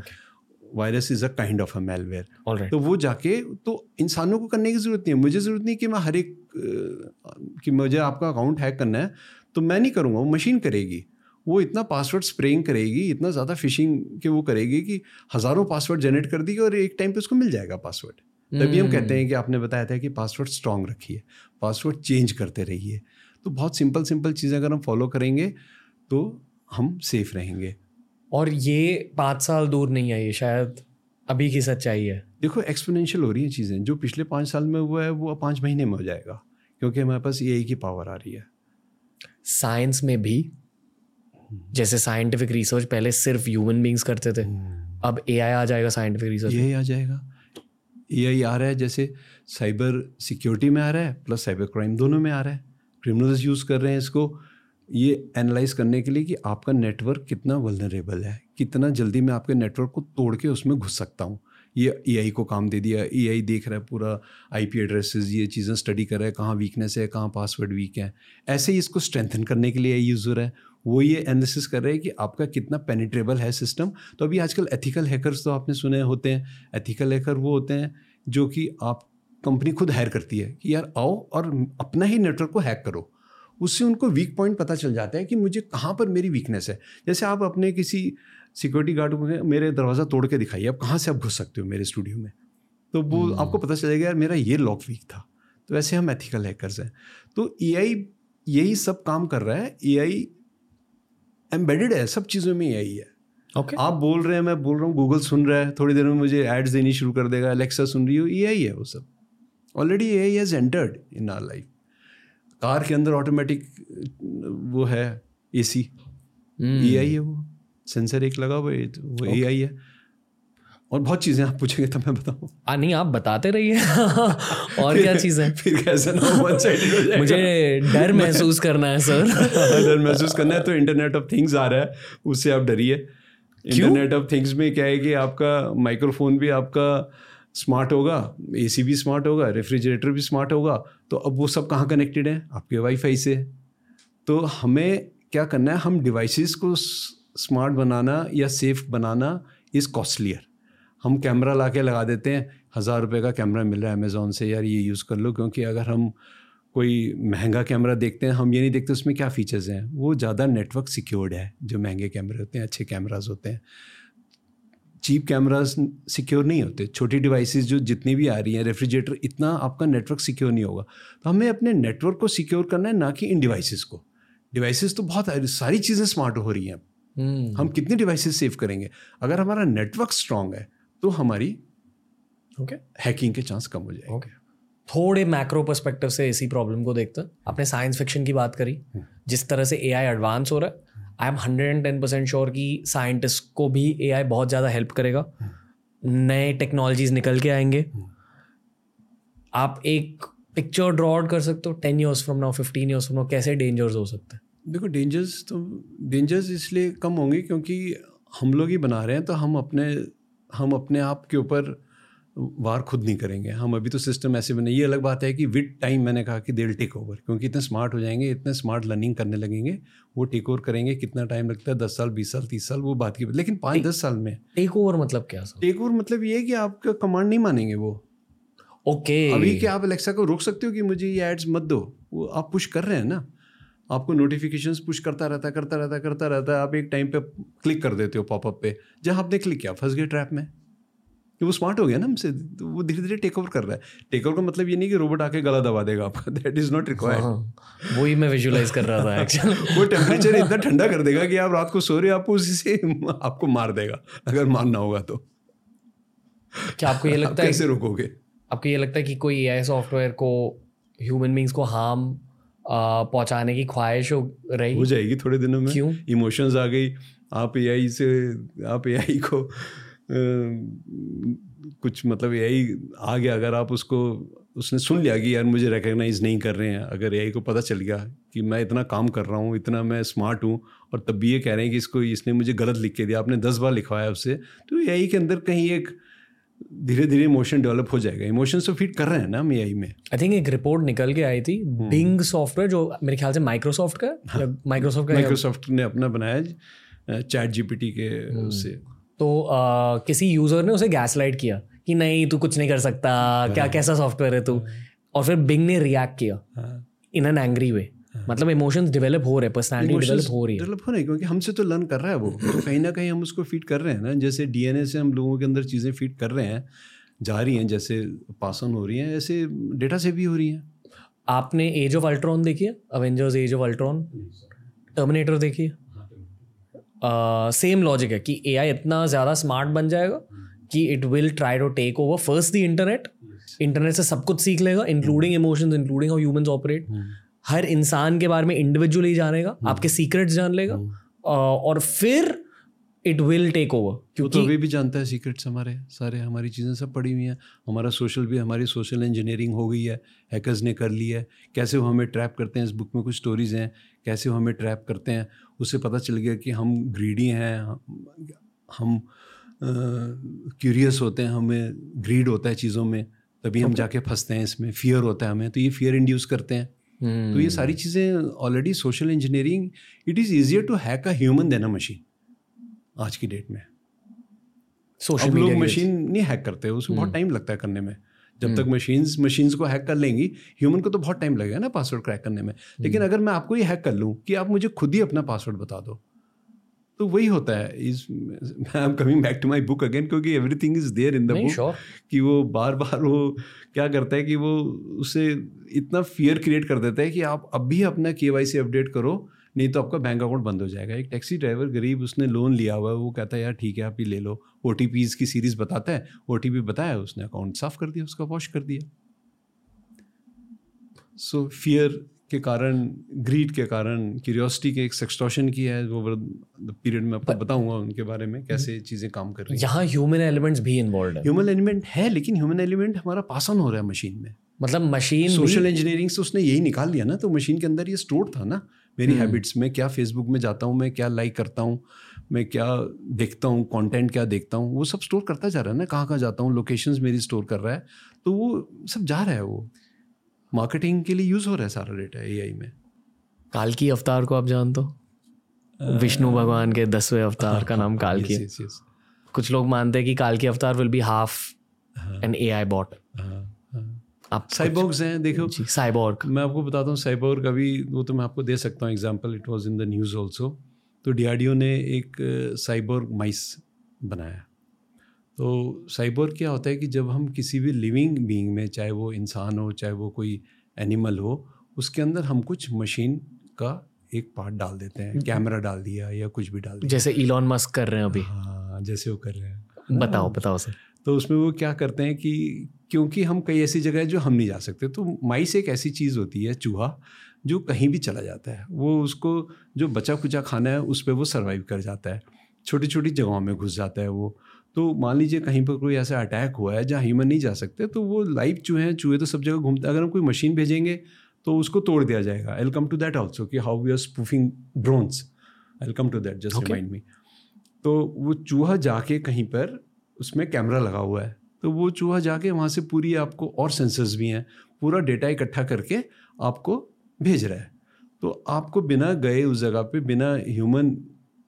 Virus is a kind of a malware तो वो जाके तो इंसानों को करने की ज़रूरत नहीं है। मुझे ज़रूरत नहीं कि मैं हर एक कि मुझे आपका अकाउंट हैक करना है तो मैं नहीं करूँगा। वो मशीन करेगी। वो इतना पासवर्ड स्प्रेइंग करेगी इतना ज़्यादा फिशिंग के वो करेगी कि हज़ारों पासवर्ड जनरेट कर देगी और एक टाइम पे उसको मिल जाएगा पासवर्ड तभी हम कहते हैं कि आपने बताया था कि पासवर्ड स्ट्रॉन्ग रखिए पासवर्ड चेंज करते रहिए। तो बहुत सिंपल सिंपल चीज़ें अगर हम फॉलो करेंगे तो हम सेफ़ रहेंगे। और ये पाँच साल दूर नहीं है ये शायद अभी की सच्चाई है। देखो एक्सपोनेंशियल हो रही है चीज़ें। जो पिछले पाँच साल में हुआ है वो अब पाँच महीने में हो जाएगा क्योंकि हमारे पास ए की पावर आ रही है। साइंस में भी जैसे साइंटिफिक रिसर्च पहले सिर्फ़ ह्यूमन बींग्स करते थे। अब एआई आ जाएगा साइंटिफिक रिसर्च ए आ जाएगा। एआई आ रहा है जैसे साइबर सिक्योरिटी में आ रहा है प्लस साइबर क्राइम दोनों में आ रहा है। क्रिमिनल्स यूज़ कर रहे हैं इसको। ये एनालाइज करने के लिए कि आपका नेटवर्क कितना वलनरेबल है, कितना जल्दी मैं आपके नेटवर्क को तोड़ के उसमें घुस सकता हूँ। ये ए को काम दे दिया ए देख रहा है पूरा आईपी एड्रेसेस ये चीज़ें स्टडी कर रहा है, कहाँ वीकनेस है, कहाँ पासवर्ड वीक है। ऐसे ही इसको स्ट्रेंथन करने के लिए यूज़र है। वो ये एनालिसिस कर रहे हैं कि आपका कितना पेनिट्रेबल है सिस्टम तो अभी आजकल एथिकल हैकर्स तो आपने सुने होते हैं। एथिकल हैकर वो होते हैं जो कि आप कंपनी खुद हायर करती है कि यार आओ और अपना ही नेटवर्क को हैक करो। उससे उनको वीक पॉइंट पता चल जाता है कि मुझे कहाँ पर मेरी वीकनेस है। जैसे आप अपने किसी सिक्योरिटी गार्ड को मेरे दरवाज़ा तोड़ के दिखाइए आप कहाँ से आप घुस सकते हो मेरे स्टूडियो में? तो वो hmm. आपको पता चलेगा यार मेरा ये लॉक वीक था। तो वैसे हम एथिकल हैकर्स हैं। तो एआई यही सब काम कर रहा है। ए आई एम्बेडेड है सब चीज़ों में यही है। Okay. आप बोल रहे हैं मैं बोल रहा हूँ गूगल सुन रहा है थोड़ी देर में मुझे एड्स देनी शुरू कर देगा अलेक्सा सुन रही हो ए आई है वो सब। Already A I has entered in our life car के अंदर ऑटोमेटिक वो है ए सी ए आई है वो. सेंसर एक लगा हुआ है वो ए आई है. और बहुत चीज़ें आप पूछेंगे तो मैं बताऊँ. आ नहीं आप बताते रहिए। और क्या चीज़? है फिर कैसे ना वन साइड मुझे डर महसूस करना है सर। डर महसूस करना है तो इंटरनेट ऑफ़ थिंग्स आ रहा है उससे आप डरिए। इंटरनेट ऑफ़ थिंग्स में क्या है कि आपका माइक्रोफोन भी आपका स्मार्ट होगा एसी भी स्मार्ट होगा रेफ्रिजरेटर भी स्मार्ट होगा तो अब वो सब कहाँ कनेक्टेड है? आपके वाईफाई से। तो हमें क्या करना है? हम डिवाइसेस को स्मार्ट बनाना या सेफ़ बनाना इज़ कॉस्टलियर हम कैमरा ला के लगा देते हैं। हज़ार रुपये का कैमरा मिल रहा है अमेज़ोन से, यार, ये यूज़ कर लो। क्योंकि अगर हम कोई महँगा कैमरा देखते हैं, हम ये नहीं देखते उसमें क्या फ़ीचर्स हैं। वो ज़्यादा नेटवर्क सिक्योर्ड है, जो महँगे कैमरे होते हैं, अच्छे कैमराज होते हैं। चीप कैमराज सिक्योर नहीं होते। छोटी डिवाइसेस जो जितनी भी आ रही हैं रेफ्रिजरेटर इतना आपका नेटवर्क सिक्योर नहीं होगा। तो हमें अपने नेटवर्क को सिक्योर करना है ना कि इन डिवाइसेस को। डिवाइसेस तो बहुत सारी चीज़ें स्मार्ट हो रही हैं। hmm. हम कितनी डिवाइसेस सेव करेंगे? अगर हमारा नेटवर्क स्ट्रांग है तो हमारी ओके। हैकिंग के चांस कम हो जाएँगे। okay. थोड़े मैक्रो पर्सपेक्टिव से इसी प्रॉब्लम को देखते आपने साइंस फिक्शन की बात करी hmm. जिस तरह से ए एडवांस हो रहा है I am hundred and ten percent sure कि साइंटिस्ट को भी ए आई बहुत ज़्यादा हेल्प करेगा। नए टेक्नोलॉजीज़ निकल के आएँगे। आप एक पिक्चर ड्रॉ कर सकते हो ten years from now fifteen years from now कैसे डेंजर्स हो सकते हैं? देखो डेंजर्स तो डेंजर्स इसलिए कम होंगे क्योंकि हम लोग ही बना रहे हैं तो हम अपने हम अपने आप के ऊपर वार खुद नहीं करेंगे। हम अभी तो सिस्टम ऐसे बने ये अलग बात है कि विद टाइम मैंने कहा कि देर टेक ओवर क्योंकि इतने स्मार्ट हो जाएँगे इतने स्मार्ट लर्निंग करने लगेंगे वो टेक ओवर करेंगे कितना टाइम लगता है दस साल बीस साल तीस साल वो बात की लेकिन पाँच दस साल में। टेक ओवर मतलब क्या टेक ओवर मतलब ये है कि आपका कमांड नहीं मानेंगे वो। ओके अभी क्या आप अलेक्सा को रोक सकते हो कि मुझे ये एड्स मत दो? वो आप पुश कर रहे हैं ना? आपको नोटिफिकेशन पुश करता रहता करता रहता करता रहता है आप एक टाइम पे क्लिक कर देते हो पॉपअप पे जहाँ आपने क्लिक किया फंस गए ट्रैप में। कि वो स्मार्ट हो गया ना हमसे तो वो धीरे धीरे टेक ओवर कर रहा है। टेक ओवर का मतलब ये नहीं कि रोबोट आके गला दबा देगा आपका दैट इज़ नॉट रिक्वायर्ड वही मैं विजुलाइज कर रहा था एक्चुअली वो टेम्परेचर इतना ठंडा कर देगा कि आप रात को सो रहे हो आपको उसी से आपको मार देगा अगर मारना होगा तो। क्या आपको ये लगता है कैसे रोकोगे? आपको ये लगता है कि कोई ए सॉफ्टवेयर को ह्यूमन बींग्स को हार्म पहुँचाने की ख्वाहिश हो रही? हो जाएगी थोड़े दिनों में। क्यों? इमोशंस आ गई। आप ए से आप ए को कुछ मतलब यही आ गया अगर आप उसको उसने सुन लिया कि यार मुझे रिकग्नाइज नहीं कर रहे हैं अगर एआई को पता चल गया कि मैं इतना काम कर रहा हूँ इतना मैं स्मार्ट हूँ और तब भी ये कह रहे हैं कि इसको इसने मुझे गलत लिख के दिया आपने दस बार लिखवाया उससे तो एआई के अंदर कहीं एक धीरे धीरे इमोशन डेवलप हो जाएगा। इमोशन तो फ़ीड कर रहे हैं ना हम एआई में। आई थिंक एक रिपोर्ट निकल के आई थी बिंग सॉफ्टवेयर जो मेरे ख्याल से माइक्रोसॉफ्ट का माइक्रोसॉफ्ट का माइक्रोसॉफ्ट ने अपना बनाया चैट जीपीटी के उससे। तो uh, किसी यूज़र ने उसे गैस लाइट किया कि नहीं तू कुछ नहीं कर सकता क्या कैसा सॉफ्टवेयर है तू? और फिर बिंग ने रिएक्ट किया इन एन एंग्री वे मतलब इमोशंस डेवलप हो रहे पर्सनालिटी डेवलप हो रही है। डेवलप हो रही है क्योंकि हमसे तो लर्न कर रहा है वो। तो कहीं ना कहीं हम उसको फ़ीड कर रहे हैं ना जैसे डीएनए से हम लोगों के अंदर चीज़ें फ़ीड कर रहे हैं जा रही हैं जैसे पास ऑन हो रही हैं ऐसे डेटा से भी हो रही हैं। आपने एज ऑफ़ अल्ट्रॉन देखी है? Avengers Age of Ultron Terminator देखी है? सेम लॉजिक है कि एआई इतना ज़्यादा स्मार्ट बन जाएगा कि it will try to take over first the internet internet से सब कुछ सीख लेगा including emotions including how humans operate हर इंसान के बारे में इंडिविजुअली जानेगा हम्म। आपके सीक्रेट्स जान लेगा और फिर इट विल टेक ओवर वो तो क्योंकि अभी भी जानता है सीक्रेट्स हमारे सारे हमारी चीज़ें सब पड़ी हुई हैं। हमारा सोशल भी हमारी सोशल इंजीनियरिंग हो गई है हैकर्स ने कर ली है। कैसे वो हमें ट्रैप करते हैं? इस बुक में कुछ स्टोरीज हैं। कैसे वो हमें ट्रैप करते हैं? उससे पता चल गया कि हम ग्रीडी हैं हम- क्यूरियस होते हैं हमें ग्रीड होता है चीज़ों में तभी हम जाके फंसते हैं इसमें फियर होता है हमें तो ये फियर इंड्यूस करते हैं। हम्म, तो ये सारी चीज़ें already social engineering it is easier to hack a human than a machine आज की डेट में। सोशल लोग मशीन नहीं हैक करते उसमें hmm. बहुत टाइम लगता है करने में। जब हम्म। तक मशीन्स मशीन्स को हैक कर लेंगी ह्यूमन को तो बहुत टाइम लगेगा ना पासवर्ड क्रैक करने में हम्म। लेकिन अगर मैं आपको ये हैक कर लूँ कि आप मुझे खुद ही अपना पासवर्ड बता दो तो वही होता है is I am coming back to my book again क्योंकि everything is there in the book कि वो बार बार वो क्या करता है कि वो उसे इतना फियर क्रिएट कर देता है कि आप अब भी अपना के अपडेट करो नहीं तो आपका बैंक अकाउंट बंद हो जाएगा। एक टैक्सी ड्राइवर गरीब उसने लोन लिया हुआ है वो कहता है यार ठीक है आप ही ले लो। ओ की सीरीज़ बताता है। ओटीपी बताया उसने अकाउंट साफ़ कर दिया उसका वॉश कर दिया। सो फियर के कारण ग्रीड के कारण क्यूरियोसिटी के एक सेक्सटोशन की है वो पीरियड में आपको बताऊँगा उनके बारे में कैसे चीज़ें काम कर रही हैं। यहाँ ह्यूमन एलिमेंट्स भी इन्वॉल्व है। ह्यूमन एलिमेंट है लेकिन ह्यूमन एलिमेंट हमारा पास ऑन हो रहा है मशीन में। मतलब मशीन सोशल इंजीनियरिंग से उसने यही निकाल लिया ना तो मशीन के अंदर ये स्टोर था ना। मेरी हम्म। हैबिट्स में क्या फेसबुक में जाता हूँ मैं क्या लाइक करता हूँ मैं क्या देखता हूँ कंटेंट क्या देखता हूँ वो सब स्टोर करता जा रहा है ना कहाँ कहाँ जाता हूँ लोकेशंस मेरी स्टोर कर रहा है तो वो सब जा रहा है वो मार्केटिंग के लिए यूज़ हो रहा है सारा डेटा एआई में काल की अवतार को आप जानते हो विष्णु भगवान के दसवें अवतार का नाम काल की. कुछ लोग मानते हैं कि काल की अवतार will be half an A I bot. आप साइबॉर्ग्स हैं देखो। साइबॉर्ग मैं आपको बताता हूँ साइबोर्ग अभी वो तो मैं आपको दे सकता हूँ example it was in the news also तो डीआरडीओ ने एक साइबोर्ग माइस बनाया। तो साइबोर्ग क्या होता है कि जब हम किसी भी लिविंग बीइंग में चाहे वो इंसान हो चाहे वो कोई एनिमल हो उसके अंदर हम कुछ मशीन का एक पार्ट डाल देते हैं। कैमरा डाल दिया या कुछ भी डाल दिया। जैसे इलॉन मस्क कर रहे हैं अभी। हाँ जैसे वो कर रहे हैं। बताओ बताओ सर तो उसमें वो क्या करते हैं कि क्योंकि हम कई ऐसी जगह है जो हम नहीं जा सकते। तो माइस एक ऐसी चीज़ होती है चूहा जो कहीं भी चला जाता है। वो उसको जो बचा कुचा खाना है उस पर वो सर्वाइव कर जाता है। छोटी छोटी जगहों में घुस जाता है वो। तो मान लीजिए कहीं पर कोई ऐसा अटैक हुआ है जहाँ ह्यूमन नहीं जा सकते तो वो लाइव चूहे हैं चूहे तो सब जगह घूमते हैं। अगर हम कोई मशीन भेजेंगे तो उसको तोड़ दिया जाएगा। I come to that also कि how we are spoofing drones I come to that just. Remind me तो वो चूहा जाके कहीं पर उसमें कैमरा लगा हुआ है। तो वो चूहा जाके वहाँ से पूरी आपको और सेंसर्स भी हैं, पूरा डेटा इकट्ठा करके आपको भेज रहा है। तो आपको बिना गए उस जगह पे, बिना ह्यूमन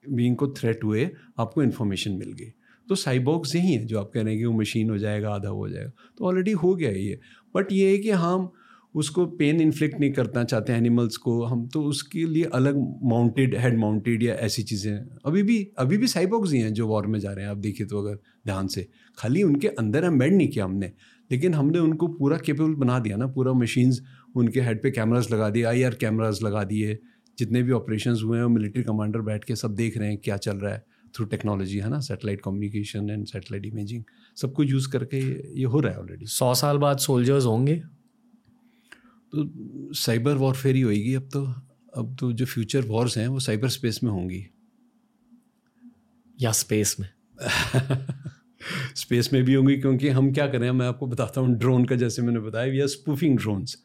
बीइंग को थ्रेट हुए आपको इन्फॉर्मेशन मिल गई। तो साइबॉक्स यही है जो आप कह रहे हैं कि वो मशीन हो जाएगा, आधा हो जाएगा। तो ऑलरेडी हो गया ये। बट ये है कि हम उसको पेन इन्फ्लिक्ट नहीं करना चाहते एनिमल्स को। हम तो उसके लिए अलग माउंटेड हेड माउंटेड या ऐसी चीज़ें अभी भी अभी भी साइबॉक्स ही हैं जो वॉर में जा रहे हैं। आप देखिए तो अगर ध्यान से। खाली उनके अंदर एम्बेड नहीं किया हमने। लेकिन हमने उनको पूरा केपेबल बना दिया ना पूरा मशीन्स उनके हेड पे कैमरास लगा दिए आई आर कैमराज लगा दिए जितने भी ऑपरेशन हुए हैं मिलिट्री कमांडर बैठ के सब देख रहे हैं क्या चल रहा है थ्रू टेक्नोलॉजी है ना? Satellite communication and satellite imaging सब कुछ यूज़ करके ये हो रहा है ऑलरेडी सौ साल बाद सोल्जर्स होंगे? तो साइबर वॉरफेयर ही होएगी अब तो। अब तो जो फ्यूचर वॉर्स हैं वो साइबर स्पेस में होंगी। या स्पेस में? स्पेस में भी होंगी, क्योंकि हम क्या करें, मैं आपको बताता हूँ, ड्रोन का जैसे मैंने बताया वी आर स्पूफिंग ड्रोन्स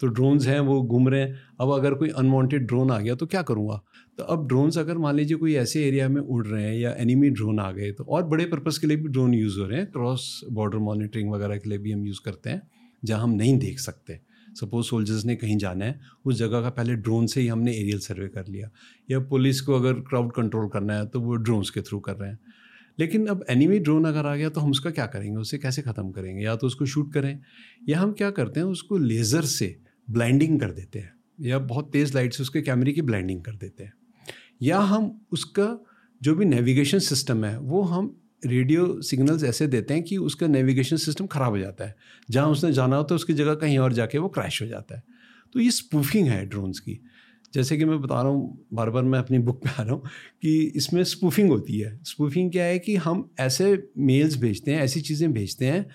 तो ड्रोन्स हैं, वो घूम रहे हैं। अब अगर कोई अनवांटेड ड्रोन आ गया तो क्या करूँगा? तो अब ड्रोन्स अगर मान लीजिए कोई ऐसे एरिया में उड़ रहे हैं या एनिमी ड्रोन आ गए तो और बड़े पर्पज़ के लिए भी ड्रोन यूज़ हो रहे हैं। क्रॉस बॉर्डर मॉनिटरिंग वगैरह के लिए भी हम यूज़ करते हैं, जहाँ हम नहीं देख सकते। सपोज़ सोल्जर्स ने कहीं जाना है, उस जगह का पहले ड्रोन से ही हमने एरियल सर्वे कर लिया। या पुलिस को अगर क्राउड कंट्रोल करना है तो वो ड्रोन्स के थ्रू कर रहे हैं। लेकिन अब एनिमी ड्रोन अगर आ गया तो हम उसका क्या करेंगे? उसे कैसे ख़त्म करेंगे? या तो उसको शूट करें, या हम क्या करते हैं, उसको लेज़र से ब्लाइंडिंग कर देते हैं, या बहुत तेज़ लाइट से उसके कैमरे की ब्लाइंडिंग कर देते हैं, या हम उसका जो भी नेविगेशन सिस्टम है, वो हम रेडियो सिग्नल्स ऐसे देते हैं कि उसका नेविगेशन सिस्टम ख़राब हो जाता है। जहाँ उसने जाना होता है उसकी जगह कहीं और जाके वो क्रैश हो जाता है। तो ये स्पूफिंग है ड्रोन्स की। जैसे कि मैं बता रहा हूँ बार बार मैं अपनी बुक में आ रहा हूँ कि इसमें स्पूफिंग होती है। स्पूफिंग क्या है कि हम ऐसे मेल्स भेजते हैं, ऐसी चीज़ें भेजते हैं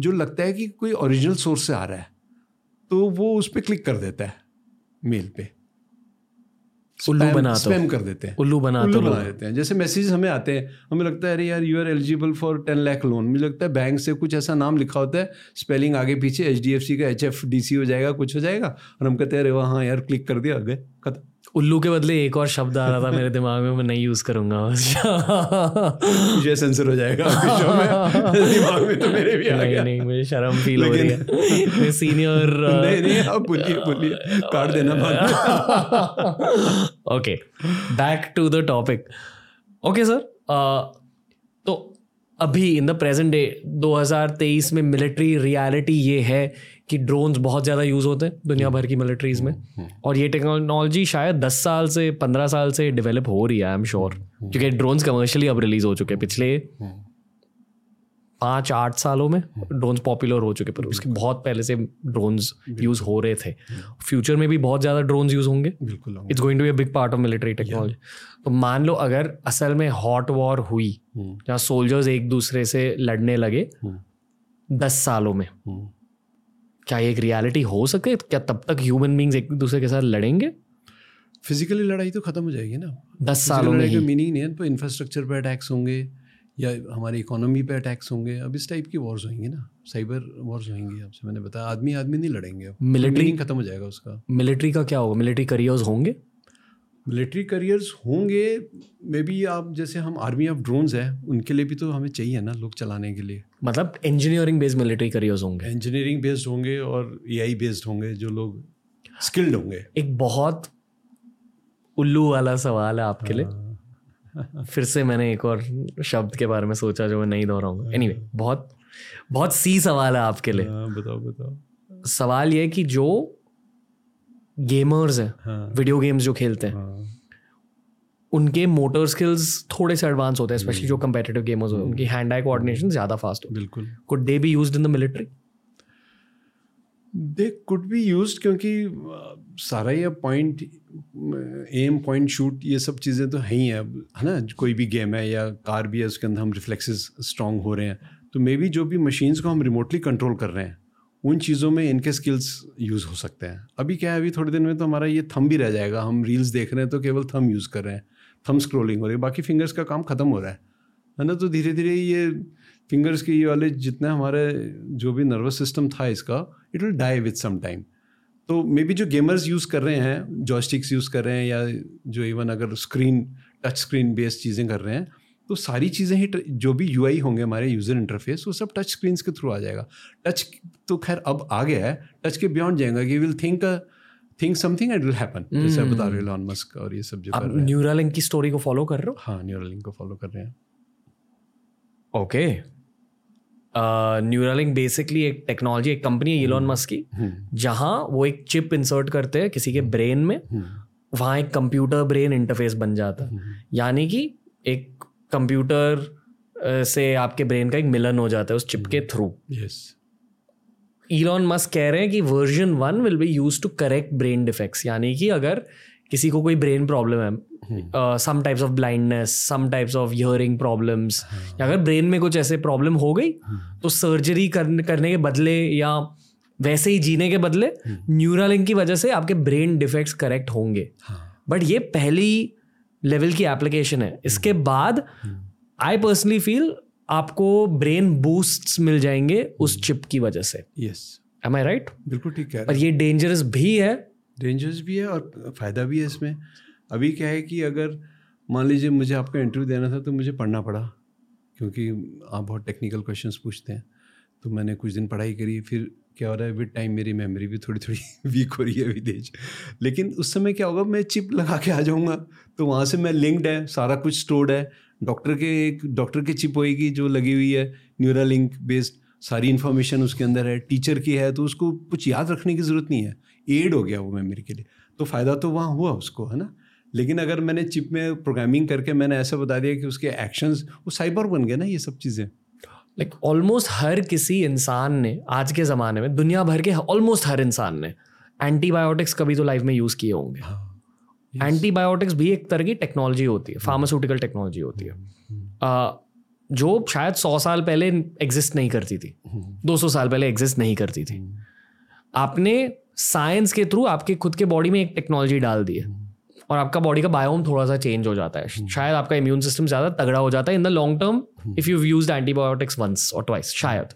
जो लगता है कि कोई ओरिजिनल सोर्स से आ रहा है तो वो उस पर क्लिक कर देता है मेल पे। उल्लू बना स्पैम कर देते हैं। उल्लू बना उल्लू बना देते हैं। जैसे मैसेज हमें आते हैं हमें लगता है अरे यार you are eligible for ten lakh loan मुझे लगता है बैंक से कुछ ऐसा नाम लिखा होता है स्पेलिंग आगे पीछे एच डी एफ़ सी का एच एफ़ डी सी हो जाएगा कुछ हो जाएगा और हम कहते हैं अरे वहाँ यार क्लिक कर दिया आगे खत्म। उल्लू के बदले एक और शब्द आ रहा था मेरे दिमाग में मैं नहीं यूज़ करूँगा। मुझे सेंसर हो जाएगा। दिमाग में तो मेरे भी आ गया। नहीं मुझे शर्म फील हो रही है। मैं सीनियर नहीं नहीं आप बोलिए बोलिए। काट देना बाद okay back to the topic okay sir तो अभी इन द प्रेजेंट डे 2023 में मिलिट्री रियलिटी ये है कि ड्रोन्स बहुत ज़्यादा यूज़ होते हैं दुनिया भर की मिलिट्रीज में। और ये टेक्नोलॉजी शायद 10 साल से 15 साल से डेवलप हो रही है आई एम श्योर क्योंकि ड्रोन्स कमर्शियली अब रिलीज़ हो चुके हैं। पिछले पाँच आठ सालों में ड्रोन्स पॉपुलर हो चुके पर उसके बहुत पहले से ड्रोन्स यूज़ हो रहे थे। फ्यूचर में भी बहुत ज़्यादा ड्रोन्स यूज़ होंगे। बिल्कुल it's going to be big part of military technology तो मान लो अगर असल में हॉट वॉर हुई जहाँ सोल्जर्स एक दूसरे से लड़ने लगे दस सालों में। क्या एक रियलिटी हो सके? क्या तब तक ह्यूमन बींग्स एक दूसरे के साथ लड़ेंगे? फिजिकली लड़ाई तो खत्म हो जाएगी ना। दस सालों में ही। मीनिंग नहीं है तो इंफ्रास्ट्रक्चर पर अटैक्स होंगे या हमारी इकोनॉमी पे अटैक्स होंगे। अब इस टाइप की वॉर्स होंगी ना। साइबर वॉर्स होंगी आपसे मैंने बताया। आदमी आदमी नहीं लड़ेंगे। मिलिट्री खत्म हो जाएगा उसका। मिलिट्री का क्या होगा? मिलिट्री करियर्स होंगे? मिलिट्री करियर्स होंगे मे बी आप जैसे हम आर्मी ऑफ़ ड्रोन्स है उनके लिए भी तो हमें चाहिए ना लोग चलाने के लिए। मतलब इंजीनियरिंग बेस्ड मिलिट्री करियर्स होंगे। इंजीनियरिंग बेस्ड होंगे और एआई बेस्ड होंगे जो लोग स्किल्ड होंगे। एक बहुत उल्लू वाला सवाल है आपके लिए। फिर से मैंने एक और शब्द के बारे में सोचा जो मैं नहीं दोहराऊँगा। एनीवे anyway, बहुत बहुत सी सवाल है आपके लिए। हाँ, बताओ बताओ। सवाल ये कि जो गेमर्स हैं हाँ। वीडियो गेम्स जो खेलते हैं। हाँ। उनके मोटर स्किल्स थोड़े से एडवांस होते हैं स्पेशली जो कंपेटिटिव गेमर्स होते हैं। उनकी हैंड आई कोऑर्डिनेशन ज़्यादा फास्ट हो। बिल्कुल। Could they be used in the military they could be use क्योंकि सारा ये पॉइंट एम पॉइंट शूट ये सब चीज़ें तो है ही हैं है ना? कोई भी गेम है या कार भी है उसके अंदर हम रिफ्लेक्सेस स्ट्रांग हो रहे हैं। तो मे बी जो भी मशीन्स को हम रिमोटली कंट्रोल कर रहे हैं उन चीज़ों में इनके स्किल्स यूज़ हो सकते हैं। अभी क्या है, अभी थोड़े दिन में तो हमारा ये थम भी रह जाएगा। हम रील्स देख रहे हैं तो केवल थम यूज़ कर रहे हैं। थम स्क्रोलिंग हो रही है। बाकी फिंगर्स का काम ख़त्म हो रहा है। है ना? तो धीरे धीरे ये फिंगर्स के ये वाले जितने हमारे जो भी नर्वस सिस्टम था इसका it will die with some time तो मे बी जो गेमर्स यूज़ कर रहे हैं जॉयस्टिक्स यूज़ कर रहे हैं या जो इवन अगर स्क्रीन टच स्क्रीन बेस्ड चीज़ें कर रहे हैं तो सारी चीज़ें ही जो भी यूआई होंगे हमारे यूज़र इंटरफेस वो सब टच स्क्रीन के थ्रू आ जाएगा। टच तो खैर अब आ गया है टच के बियॉन्ड जाएगा कि will think think something and will happen जैसे बता रहे लॉन मस्क और ये सब जो आप रहे न्यूरालिंक की स्टोरी को फॉलो कर रहे हो? हाँ न्यूरलिंक को फॉलो कर रहे हैं। ओके न्यूरालिंक बेसिकली एक टेक्नोलॉजी एक कंपनी है इलॉन मस्क की जहाँ वो एक चिप इंसर्ट करते हैं किसी के ब्रेन में वहाँ एक कंप्यूटर ब्रेन इंटरफेस बन जाता है। यानी कि एक कंप्यूटर से आपके ब्रेन का एक मिलन हो जाता है उस चिप के थ्रू। यस इलॉन मस्क कह रहे हैं कि version one will be use to correct brain defects यानी कि अगर किसी को कोई ब्रेन प्रॉब्लम है some types of blindness some types of hearing problems या अगर ब्रेन में कुछ ऐसे प्रॉब्लम हो गई तो सर्जरी करने करने के बदले या वैसे ही जीने के बदले न्यूरालिंक की वजह से आपके ब्रेन डिफेक्ट्स करेक्ट होंगे। हाँ। बट ये पहली लेवल की एप्लीकेशन है। इसके बाद आई पर्सनली फील आपको ब्रेन बूस्ट्स मिल जाएँगे उस चिप की वजह से। यस एम आई राइट बिल्कुल ठीक है पर रहे ये डेंजरस भी है। डेंजरस भी है और फ़ायदा भी है इसमें। अभी क्या है कि अगर मान लीजिए मुझे आपका इंटरव्यू देना था तो मुझे पढ़ना पड़ा क्योंकि आप बहुत टेक्निकल क्वेश्चंस पूछते हैं। तो मैंने कुछ दिन पढ़ाई करी फिर क्या हो रहा है? विद टाइम मेरी मेमोरी भी थोड़ी थोड़ी वीक हो रही है अभी तेज। लेकिन उस समय क्या होगा, मैं चिप लगा के आ जाऊँगा। तो वहाँ से मैं लिंक्ड है, सारा कुछ स्टोर्ड है। डॉक्टर के एक डॉक्टर की चिप होएगी जो लगी हुई है न्यूरा लिंक बेस्ड सारी इन्फॉर्मेशन उसके अंदर है। टीचर की है तो उसको कुछ याद रखने की ज़रूरत नहीं है। एड हो गया वो मेमोरी के लिए। तो फ़ायदा तो वहाँ हुआ उसको, है ना? लेकिन अगर मैंने चिप में प्रोग्रामिंग करके मैंने ऐसा बता दिया कि उसके एक्शंस वो साइबर बन गए ना ये सब चीज़ें। लाइक ऑलमोस्ट हर किसी इंसान ने आज के ज़माने में दुनिया भर के ऑलमोस्ट हर इंसान ने एंटीबायोटिक्स कभी तो लाइफ में यूज़ किए होंगे। हाँ एंटीबायोटिक्स भी एक तरह की टेक्नोलॉजी होती है फार्मास्यूटिकल टेक्नोलॉजी होती है। आ, जो शायद सौ साल पहले एग्जिस्ट नहीं करती थी दो सौ साल पहले एग्जिस्ट नहीं करती थी। आपने साइंस के थ्रू आपके खुद के बॉडी में एक टेक्नोलॉजी डाल दी है। और आपका बॉडी का बायोम थोड़ा सा चेंज हो जाता है। शायद आपका इम्यून सिस्टम ज़्यादा तगड़ा हो जाता है in the long term if you use antibiotics once और ट्वाइस शायद।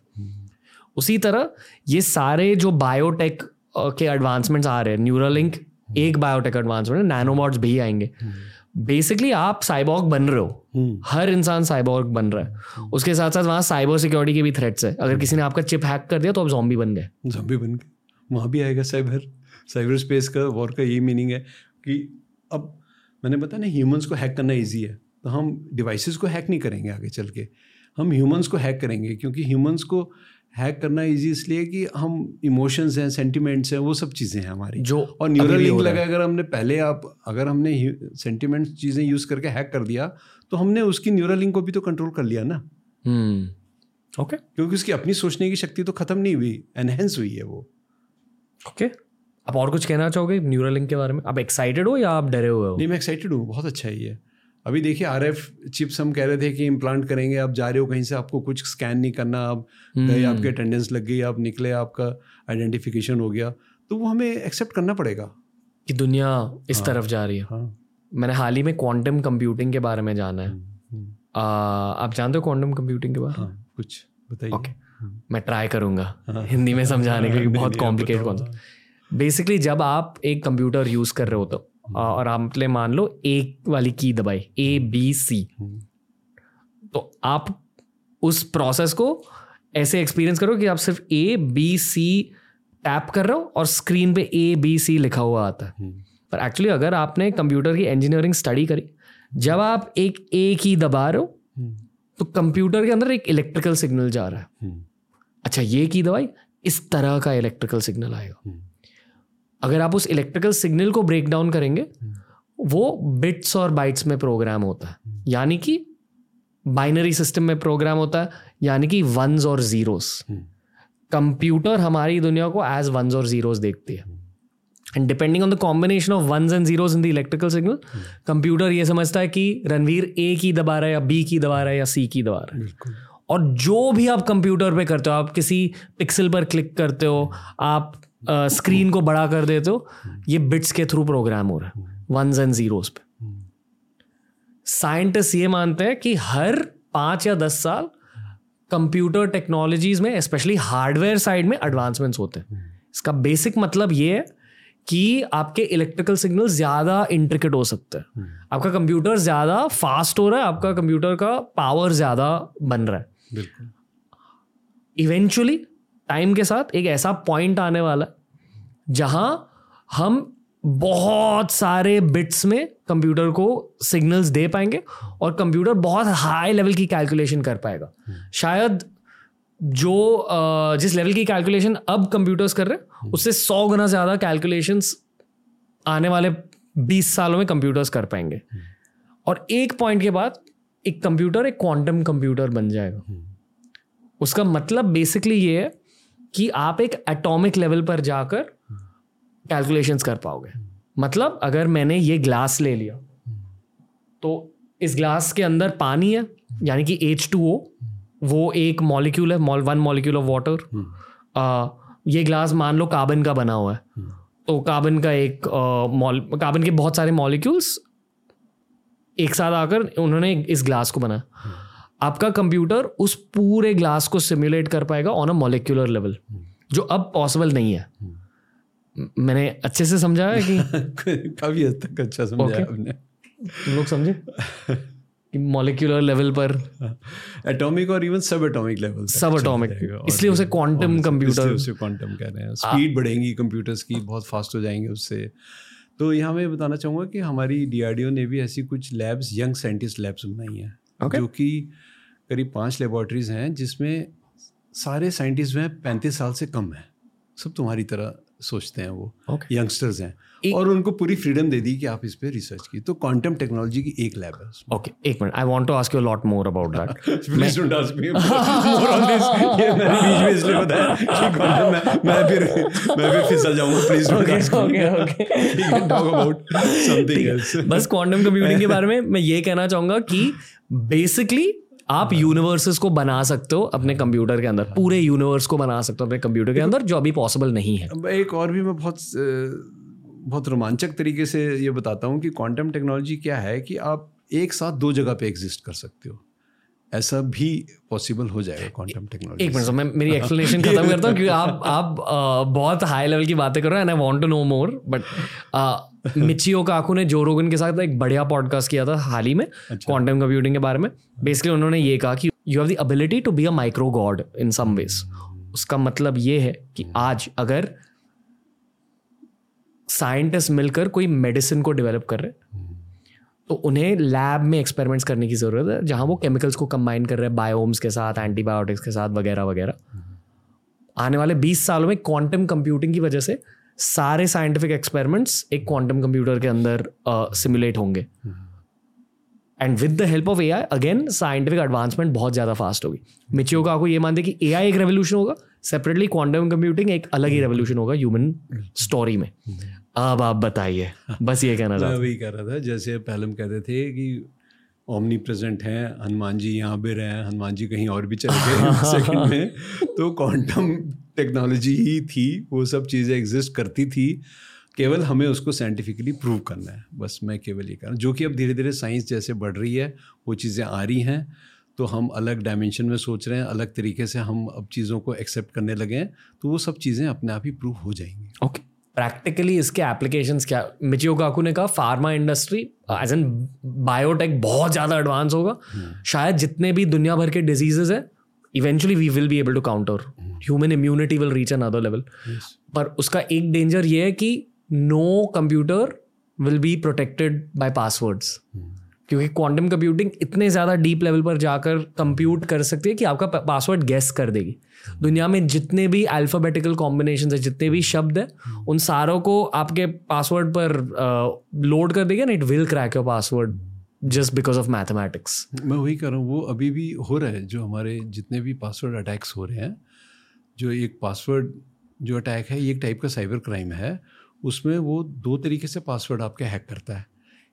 उसी तरह ये सारे जो बायोटेक के एडवांसमेंट्स आ रहे हैं न्यूरालिंक एक बायोटेक एडवांसमेंट नैनोमॉड्स भी आएँगे। बेसिकली आप साइबॉग बन रहे हो। हर इंसान साइबॉग बन रहा है। उसके साथ साथ वहाँ साइबर सिक्योरिटी के भी थ्रेट्स है। अगर किसी ने आपका चिप हैक कर दिया तो आप जॉम्बी बन गए। जॉम्बी बन गए। वहाँ भी आएगा साइबर साइबर स्पेस का वॉर का यही मीनिंग है कि अब मैंने बताया ना ह्यूमंस को हैक करना ईजी है तो हम डिवाइसेस को हैक नहीं करेंगे आगे चल के। हम ह्यूमंस को हैक करेंगे क्योंकि ह्यूमंस को हैक करना इजी इसलिए कि हम इमोशंस हैं सेंटिमेंट्स हैं वो सब चीज़ें हैं हमारी। जो और न्यूरल लिंक लगा अगर हमने पहले आप अगर हमने सेंटिमेंट्स चीज़ें यूज़ करके हैक कर दिया तो हमने उसकी न्यूरल लिंक को भी तो कंट्रोल कर लिया ना। हम्म ओके क्योंकि उसकी अपनी सोचने की शक्ति तो खत्म नहीं हुई एनहेंस हुई है वो। ओके आप और कुछ कहना चाहोगे न्यूरालिंक के बारे में? आप एक्साइटेड हो या आप डरे हुए हो? नहीं मैं एक्साइटेड हूँ बहुत अच्छा है ये। अभी देखिए आर एफ़ चिप्स हम कह रहे थे कि इम्प्लांट करेंगे आप जा रहे हो कहीं से आपको कुछ स्कैन नहीं करना आप गए आपके अटेंडेंस लग गई आप निकले आपका आइडेंटिफिकेशन हो गया तो वो हमें एक्सेप्ट करना पड़ेगा। कि दुनिया इस हाँ, तरफ़ जा रही है। हाँ। मैंने हाल ही में क्वांटम कंप्यूटिंग के बारे में जाना है। हम्म, आ, आप जानते हो क्वांटम कंप्यूटिंग के बारे में? हाँ कुछ बताइए। ओके मैं ट्राई करूँगा। हिंदी में समझाने के लिए बहुत कॉम्प्लिकेटेड कॉन्सेप्ट बेसिकली जब आप एक कंप्यूटर यूज़ कर रहे हो तो और आपने मान लो एक वाली की दबाई ए बी सी तो आप उस प्रोसेस को ऐसे एक्सपीरियंस करो कि आप सिर्फ़ ए बी सी टैप कर रहे हो और स्क्रीन पे ए बी सी लिखा हुआ आता है। पर एक्चुअली अगर आपने कंप्यूटर की इंजीनियरिंग स्टडी करी जब आप एक ए की दबा रहे हो तो कंप्यूटर के अंदर एक इलेक्ट्रिकल सिग्नल जा रहा है। हम्म, अच्छा ये की दवाई इस तरह का इलेक्ट्रिकल सिग्नल आएगा। हम्म, अगर आप उस इलेक्ट्रिकल सिग्नल को ब्रेक डाउन करेंगे वो बिट्स और बाइट्स में प्रोग्राम होता है। यानी कि बाइनरी सिस्टम में प्रोग्राम होता है यानी कि वंस और जीरोस कंप्यूटर हमारी दुनिया को एज वंस और जीरोस देखती है। And depending on the combination of ones and zeros in the electrical signal computer ये समझता है कि रणवीर ए की दबा रहा है या बी की दबा रहा है या सी की दबा रहा है। और जो भी आप कंप्यूटर पे करते हो आप किसी पिक्सल पर क्लिक करते हो आप स्क्रीन को बड़ा कर देते हो ये बिट्स के थ्रू प्रोग्राम हो रहा है वंस एंड जीरोस पे। साइंटिस्ट ये मानते हैं कि हर पाँच या दस साल कंप्यूटर टेक्नोलॉजीज़ में स्पेशली हार्डवेयर साइड में एडवांसमेंट्स होते हैं। इसका बेसिक मतलब ये है कि आपके इलेक्ट्रिकल सिग्नल ज़्यादा इंट्रिकेट हो सकते हैं। आपका कंप्यूटर ज़्यादा फास्ट हो रहा है आपका कंप्यूटर का पावर ज़्यादा बन रहा है। इवेंचुअली टाइम के साथ एक ऐसा पॉइंट आने वाला है, जहाँ हम बहुत सारे बिट्स में कंप्यूटर को सिग्नल्स दे पाएँगे और कंप्यूटर बहुत हाई लेवल की कैलकुलेशन कर पाएगा। शायद जो जिस लेवल की कैलकुलेशन अब कंप्यूटर्स कर रहे हैं, उससे सौ गुना ज़्यादा कैलकुलेशंस आने वाले बीस सालों में कंप्यूटर्स कर पाएँगे। और एक पॉइंट के बाद एक कंप्यूटर एक क्वांटम कंप्यूटर बन जाएगा। उसका मतलब बेसिकली ये है कि आप एक एटॉमिक लेवल पर जाकर कैलकुलेशंस कर पाओगे। मतलब अगर मैंने ये ग्लास ले लिया तो इस ग्लास के अंदर पानी है, यानी कि एच टू ओ वो एक मॉलिक्यूल है mall one molecule of water ये ग्लास मान लो कार्बन का बना हुआ है। तो कार्बन का एक मॉल कार्बन के बहुत सारे मॉलिक्यूल्स एक साथ आकर उन्होंने इस ग्लास को बनाया। आपका कंप्यूटर उस पूरे ग्लास को सिमुलेट कर पाएगा ऑन अ मोलिकुलर लेवल जो अब पॉसिबल नहीं है। मैंने अच्छे से समझा है कि काफ़ी हद तक अच्छा समझा Okay. आपने। तुम लोग समझे? कि मोलिकुलर लेवल पर एटॉमिक और इवन सब एटॉमिक लेवल Subatomic. इसलिए उसे quantum कंप्यूटर उसे क्वांटम कह रहे हैं। स्पीड बढ़ेंगी कंप्यूटर्स की बहुत फास्ट हो जाएँगे उससे। तो यहाँ मैं बताना चाहूँगा कि हमारी डीआरडीओ ने भी ऐसी कुछ लैब्स यंग साइंटिस्ट लैब्स बनाई हैं। Okay. जो कि करीब पाँच लेबोरेटरीज हैं, जिसमें सारे साइंटिस्ट जो हैं पैंतीस साल से कम हैं सब तुम्हारी तरह सोचते हैं वो Okay. यंगस्टर्स हैं। और उनको पूरी फ्रीडम दे दी कि आप इस पे रिसर्च की तो क्वांटम टेक्नोलॉजी की एक लैब है ओके एक minute I want to ask you lot more about that Please don't ask me more on this. ये मैंने बीच में इसलिए बताया कि quantum मैं मैं फिर मैं फिर फिसल जाऊँगा please don't ask we can talk about something else. बस क्वांटम कंप्यूटिंग के बारे में मैं ये कहना चाहूँगा कि बेसिकली आप यूनिवर्सेस को बना सकते हो अपने कंप्यूटर के अंदर पूरे यूनिवर्स को बना सकते हो अपने कंप्यूटर के अंदर जो अभी पॉसिबल नहीं है। एक और भी मैं बहुत बहुत रोमांचक तरीके से ये बताता हूँ कि क्वांटम टेक्नोलॉजी क्या है कि आप एक साथ दो जगह पे एग्जिस्ट कर सकते हो। ऐसा भी पॉसिबल हो जाएगा क्वांटम टेक्नोलॉजी एक मिनट मैं मेरी एक्सप्लेनेशन खत्म करता हूँ क्योंकि आप आप बहुत हाई लेवल की बातें कर रहे हैं and I want to know more but Michio Kaku ने जो रोगन के साथ एक बढ़िया पॉडकास्ट किया था हाल ही में क्वांटम कंप्यूटिंग के बारे में। बेसिकली उन्होंने ये कहा कि you have the ability to be a micro god in some ways उसका मतलब ये है कि आज अगर साइंटिस्ट मिलकर कोई मेडिसिन को डेवलप कर रहे हैं तो उन्हें लैब में एक्सपेरिमेंट्स करने की ज़रूरत है जहाँ वो केमिकल्स को कंबाइन कर रहे हैं बायोम्स के साथ एंटीबायोटिक्स के साथ वगैरह वगैरह। आने वाले 20 सालों में क्वांटम कंप्यूटिंग की वजह से सारे साइंटिफिक एक्सपेरिमेंट्स एक क्वांटम कंप्यूटर के अंदर सिमुलेट होंगे। And with the help of A I again scientific advancement बहुत ज़्यादा फास्ट होगी। मिचियो का आपको ये मानते कि ए आई एक रेवोल्यूशन होगा सेपरेटली क्वांटम कंप्यूटिंग एक अलग ही रेवोल्यूशन होगा ह्यूमन स्टोरी में। अब आप बताइए बस ये कहना मैं चाहता वही कह रहा था जैसे पहले हम कहते थे कि ओमनी प्रेजेंट हैं हनुमान जी यहाँ पे रहे हैं हनुमान जी कहीं और भी चले गए सेकंड में तो क्वांटम टेक्नोलॉजी ही थी वो सब चीज़ें एग्जिस्ट करती थी केवल हमें उसको साइंटिफिकली प्रूव करना है बस मैं केवल ये कह रहा हूँ जो कि अब धीरे धीरे साइंस जैसे बढ़ रही है वो चीज़ें आ रही हैं तो हम अलग डायमेंशन में सोच रहे हैं अलग तरीके से हम अब चीज़ों को एक्सेप्ट करने लगे हैं तो वो सब चीज़ें अपने आप ही प्रूव हो जाएँगी। ओके प्रैक्टिकली इसके एप्लीकेशन क्या? मिचियो काकू ने कहा pharma industry as and biotech बहुत ज़्यादा एडवांस होगा। शायद जितने भी दुनिया भर के डिजीजेज है eventually we will be able to counter human immunity will reach another level पर उसका एक डेंजर ये है कि no computer will be protected by passwords क्योंकि क्वांटम कंप्यूटिंग इतने ज़्यादा डीप लेवल पर जाकर कंप्यूट कर सकती है कि आपका पासवर्ड गैस कर देगी। दुनिया में जितने भी अल्फ़ाबेटिकल कॉम्बिनेशन है, जितने भी शब्द हैं, उन सारों को आपके पासवर्ड पर लोड कर देगी ना it will crack your password just because of mathematics मैं वही कर रहा हूँ, वो अभी भी हो रहा है, जो हमारे जितने भी पासवर्ड अटैक्स हो रहे हैं, जो एक पासवर्ड जो अटैक है, ये एक टाइप का साइबर क्राइम है, उसमें वो दो तरीके से पासवर्ड आपके हैक करता है।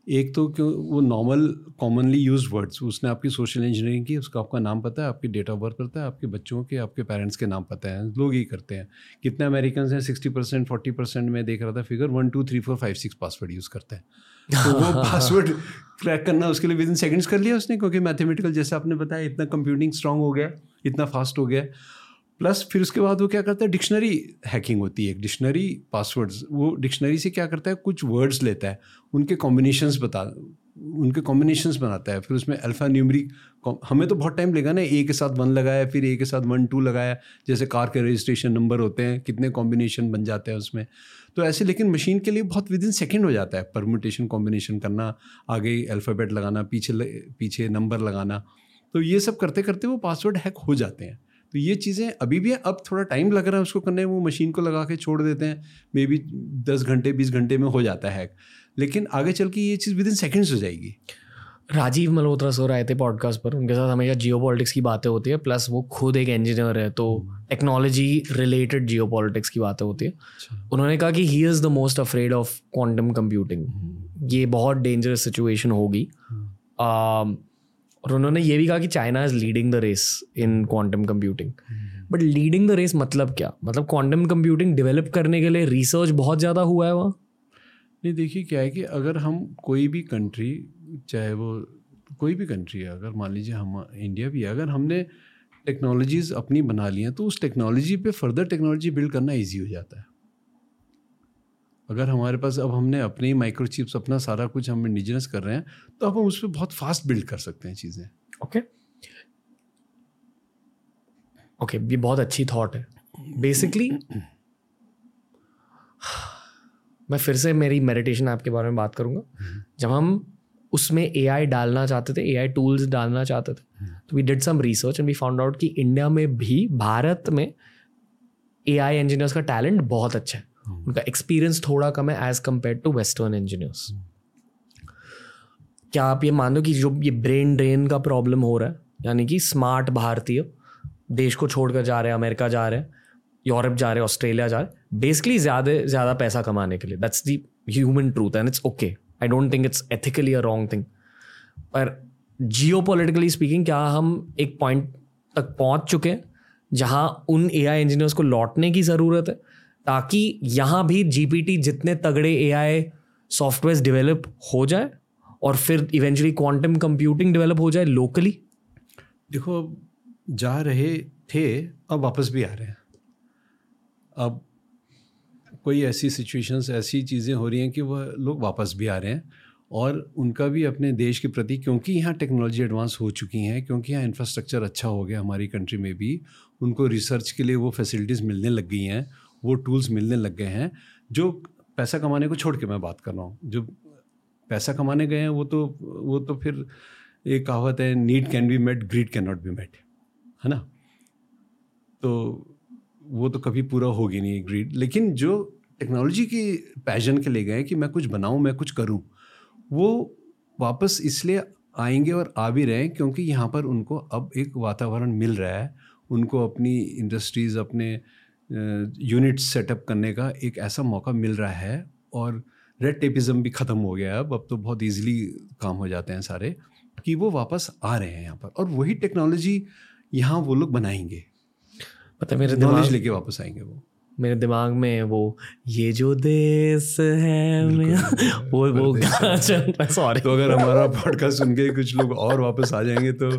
एक तो क्यों वो नॉर्मल कॉमनली यूज़ वर्ड्स उसने आपकी सोशल इंजीनियरिंग की उसका आपका नाम पता है आपकी डेट ऑफ़ बर्थ पता है आपके बच्चों के आपके पेरेंट्स के नाम पता है लोग ही करते हैं। कितने अमेरिकन हैं सिक्सटी परसेंट फोर्टी परसेंट में देख रहा था figure one two three four five six password use करते हैं। तो वो पासवर्ड क्रैक करना उसके लिए विद इन सेकेंड्स कर लिया उसने क्योंकि मैथमेटिकल जैसे आपने बताया इतना कंप्यूटिंग स्ट्रांग हो गया इतना फास्ट हो गया। प्लस फिर उसके बाद वो क्या करता है, डिक्शनरी हैकिंग होती है, एक डिक्शनरी पासवर्ड्स वो डिक्शनरी से क्या करता है, कुछ वर्ड्स लेता है, उनके कॉम्बिनेशंस बता, उनके कॉम्बिनेशंस बनाता है, फिर उसमें अल्फ़ा न्यूमरिक हमें तो बहुत टाइम लगा ना ए के साथ वन लगाया, फिर ए के साथ वन टू लगाया, जैसे कार के रजिस्ट्रेशन नंबर होते हैं, कितने कॉम्बिनेशन बन जाते हैं उसमें। तो ऐसे, लेकिन मशीन के लिए बहुत विद इन सेकेंड हो जाता है परमुटेशन कॉम्बिनेशन करना, आगे अल्फ़ाबेट लगाना, पीछे पीछे नंबर लगाना। तो ये सब करते करते वो पासवर्ड हैक हो जाते हैं। तो ये चीज़ें अभी भी अब थोड़ा टाइम लग रहा है उसको करने में वो मशीन को लगा के छोड़ देते हैं। मे बी दस घंटे बीस घंटे में हो जाता है। लेकिन आगे चल के ये चीज़ विद इन सेकेंड्स हो जाएगी। राजीव मल्होत्रा सो आए थे पॉडकास्ट पर। उनके साथ हमेशा जियो पॉलिटिक्स की बातें होती है प्लस वो खुद एक इंजीनियर है तो टेक्नोलॉजी रिलेटेड जियो पॉलिटिक्स की बातें होती है। उन्होंने कहा कि he is the most afraid of quantum computing ये बहुत डेंजरस सिचुएशन होगी। और उन्होंने ये भी कहा कि China is leading the race in quantum computing but leading the race मतलब क्या? मतलब क्वांटम कंप्यूटिंग डेवलप करने के लिए रिसर्च बहुत ज़्यादा हुआ है वहाँ? नहीं, देखिए क्या है कि अगर हम कोई भी कंट्री चाहे वो कोई भी कंट्री है, अगर मान लीजिए हम इंडिया भी है, अगर हमने टेक्नोलॉजीज़ अपनी बना ली हैं तो उस टेक्नोलॉजी पे फर्दर टेक्नोलॉजी बिल्ड करना इजी हो जाता है। अगर हमारे पास अब हमने अपने ही माइक्रोचिप्स अपना सारा कुछ हम इंडिजिनस कर रहे हैं तो अब हम उस पर बहुत फास्ट बिल्ड कर सकते हैं चीज़ें। ओके ओके ये बहुत अच्छी थॉट है। बेसिकली मैं फिर से मेरी मेडिटेशन ऐप के बारे में बात करूँगा। जब हम उसमें एआई डालना चाहते थे एआई टूल्स डालना चाहते थे तो we did some research and we found out कि इंडिया में भी, भारत में ए आई इंजीनियर्स का टैलेंट बहुत अच्छा है। उनका एक्सपीरियंस थोड़ा कम है as compare to western engineers क्या आप ये मान कि जो ये ब्रेन ड्रेन का प्रॉब्लम हो रहा है, यानी कि स्मार्ट भारतीय, देश को छोड़कर जा रहे हैं, अमेरिका जा रहे हैं, यूरोप जा रहे हैं, ऑस्ट्रेलिया जा रहे हैं बेसिकली ज़्यादा ज़्यादा पैसा कमाने के लिए. That's the human truth and it's okay I don't think it's ethically a wrong thing पर जियो पोलिटिकली स्पीकिंग क्या हम एक पॉइंट तक पहुँच चुके हैं जहाँ उन ए आई इंजीनियर्स को लौटने की ज़रूरत है? ताकि यहाँ भी जीपीटी जितने तगड़े ए आई सॉफ्टवेयर डिवेलप हो जाए और फिर इवेंचुअली क्वांटम कंप्यूटिंग डेवलप हो जाए लोकली देखो जा रहे थे, अब वापस भी आ रहे हैं। अब कोई ऐसी सिचुएशंस ऐसी चीज़ें हो रही हैं कि वह लोग वापस भी आ रहे हैं और उनका भी अपने देश के प्रति, क्योंकि यहाँ टेक्नोलॉजी एडवांस हो चुकी हैं, क्योंकि यहाँ इंफ्रास्ट्रक्चर अच्छा हो गया हमारी कंट्री में भी, उनको रिसर्च के लिए वो फैसिलिटीज़ मिलने लग गई हैं वो टूल्स मिलने लग गए हैं, जो पैसा कमाने को छोड़ के मैं बात कर रहा हूँ। जो पैसा कमाने गए हैं, वो तो वो तो फिर एक कहावत है, need can be met, greed can not be met है ना? तो वो तो कभी पूरा होगी नहीं ग्रीड। लेकिन जो टेक्नोलॉजी की पैशन के ले गए कि मैं कुछ बनाऊँ, मैं कुछ करूँ, वो वापस इसलिए आएँगे और आ भी रहे हैं क्योंकि यहाँ पर उनको अब एक वातावरण मिल रहा है। उनको अपनी इंडस्ट्रीज़, अपने यूनिट सेटअप करने का एक ऐसा मौका मिल रहा है और रेड टेपिज़म भी ख़त्म हो गया है अब अब तो बहुत ईजिली काम हो जाते हैं सारे कि वो वापस आ रहे हैं यहाँ पर और वही टेक्नोलॉजी यहाँ वो लोग बनाएँगे। पता मेरे दिमाग लेके वापस आएँगे वो। मेरे दिमाग में वो ये जो देश है वो वो सॉरी तो अगर हमारा पॉडकास्ट सुन के कुछ लोग और वापस आ जाएँगे तो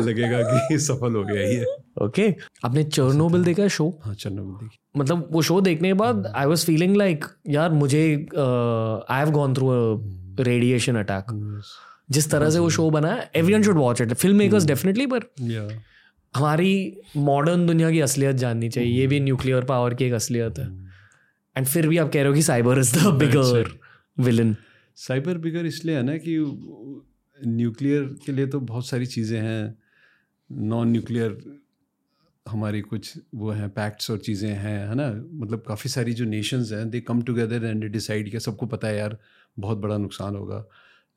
लगेगा कि सफल हो गया ही ओके आपने चर्नोबिल देखा है शो? हाँ चर्नोबिल देखी। मतलब वो शो देखने के बाद आई वॉज़ फीलिंग लाइक यार मुझे I have gone through radiation attack जिस तरह से वो शो बना है everyone should watch it film makers definitely पर हमारी मॉडर्न दुनिया की असलियत जाननी चाहिए। ये भी न्यूक्लियर पावर की एक असलियत है। एंड फिर भी आप कह रहे हो कि cyber is the bigger villain cyber bigger इसलिए है ना कि न्यूक्लियर के लिए तो बहुत सारी चीज़ें हैं। नॉन न्यूक्लियर हमारी कुछ वो हैं पैक्ट्स और चीज़ें हैं है ना? मतलब काफ़ी सारी जो नेशंस हैं they come together and decide किया सबको पता है यार बहुत बड़ा नुकसान होगा।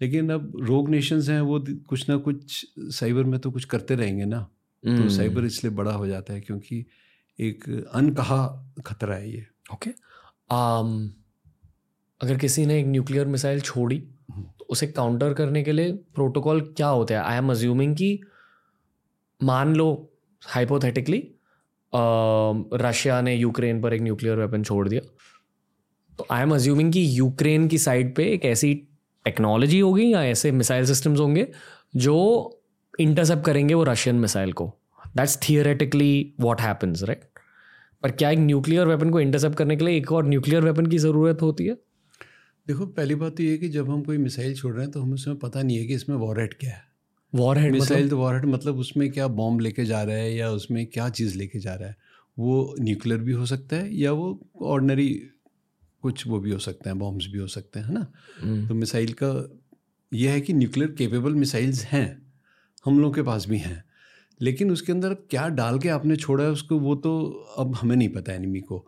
लेकिन अब रोग नेशंस हैं वो कुछ ना कुछ साइबर में तो कुछ करते रहेंगे ना। तो साइबर हम्म। इसलिए बड़ा हो जाता है क्योंकि एक अनकहा खतरा है ये ओके um, अगर किसी ने एक न्यूक्लियर मिसाइल छोड़ी हम्म। तो उसे काउंटर करने के लिए प्रोटोकॉल क्या होता है आई एम अज्यूमिंग कि मान लो हाइपोथेटिकली रशिया ने यूक्रेन पर एक न्यूक्लियर वेपन छोड़ दिया तो आई एम अज्यूमिंग कि यूक्रेन की साइड पे एक ऐसी टेक्नोलॉजी होगी या ऐसे मिसाइल सिस्टम्स होंगे जो इंटरसेप्ट करेंगे वो रशियन मिसाइल को। That's theoretically what happens right पर क्या एक न्यूक्लियर वेपन को इंटरसेप्ट करने के लिए एक और न्यूक्लियर वेपन की ज़रूरत होती है? देखो पहली बात तो ये कि जब हम कोई मिसाइल छोड़ रहे हैं तो हमें उसमें पता नहीं है कि इसमें वॉरहेड क्या है। वॉरहेड मिसाइल मतलब? तो वॉरहेड मतलब उसमें क्या बॉम्ब लेके जा रहा है या उसमें क्या चीज़ लेके जा रहा है। वो न्यूक्लियर भी हो सकता है या वो ऑर्डनरी कुछ वो भी हो सकते हैं बॉम्ब्स भी हो सकते हैं है ना? हम्म। तो मिसाइल का यह है कि न्यूक्लियर केपेबल मिसाइल्स हैं। हम लोगों के पास भी हैं। लेकिन उसके अंदर क्या डाल के आपने छोड़ा है, उसको वो तो अब हमें नहीं पता एनिमी को।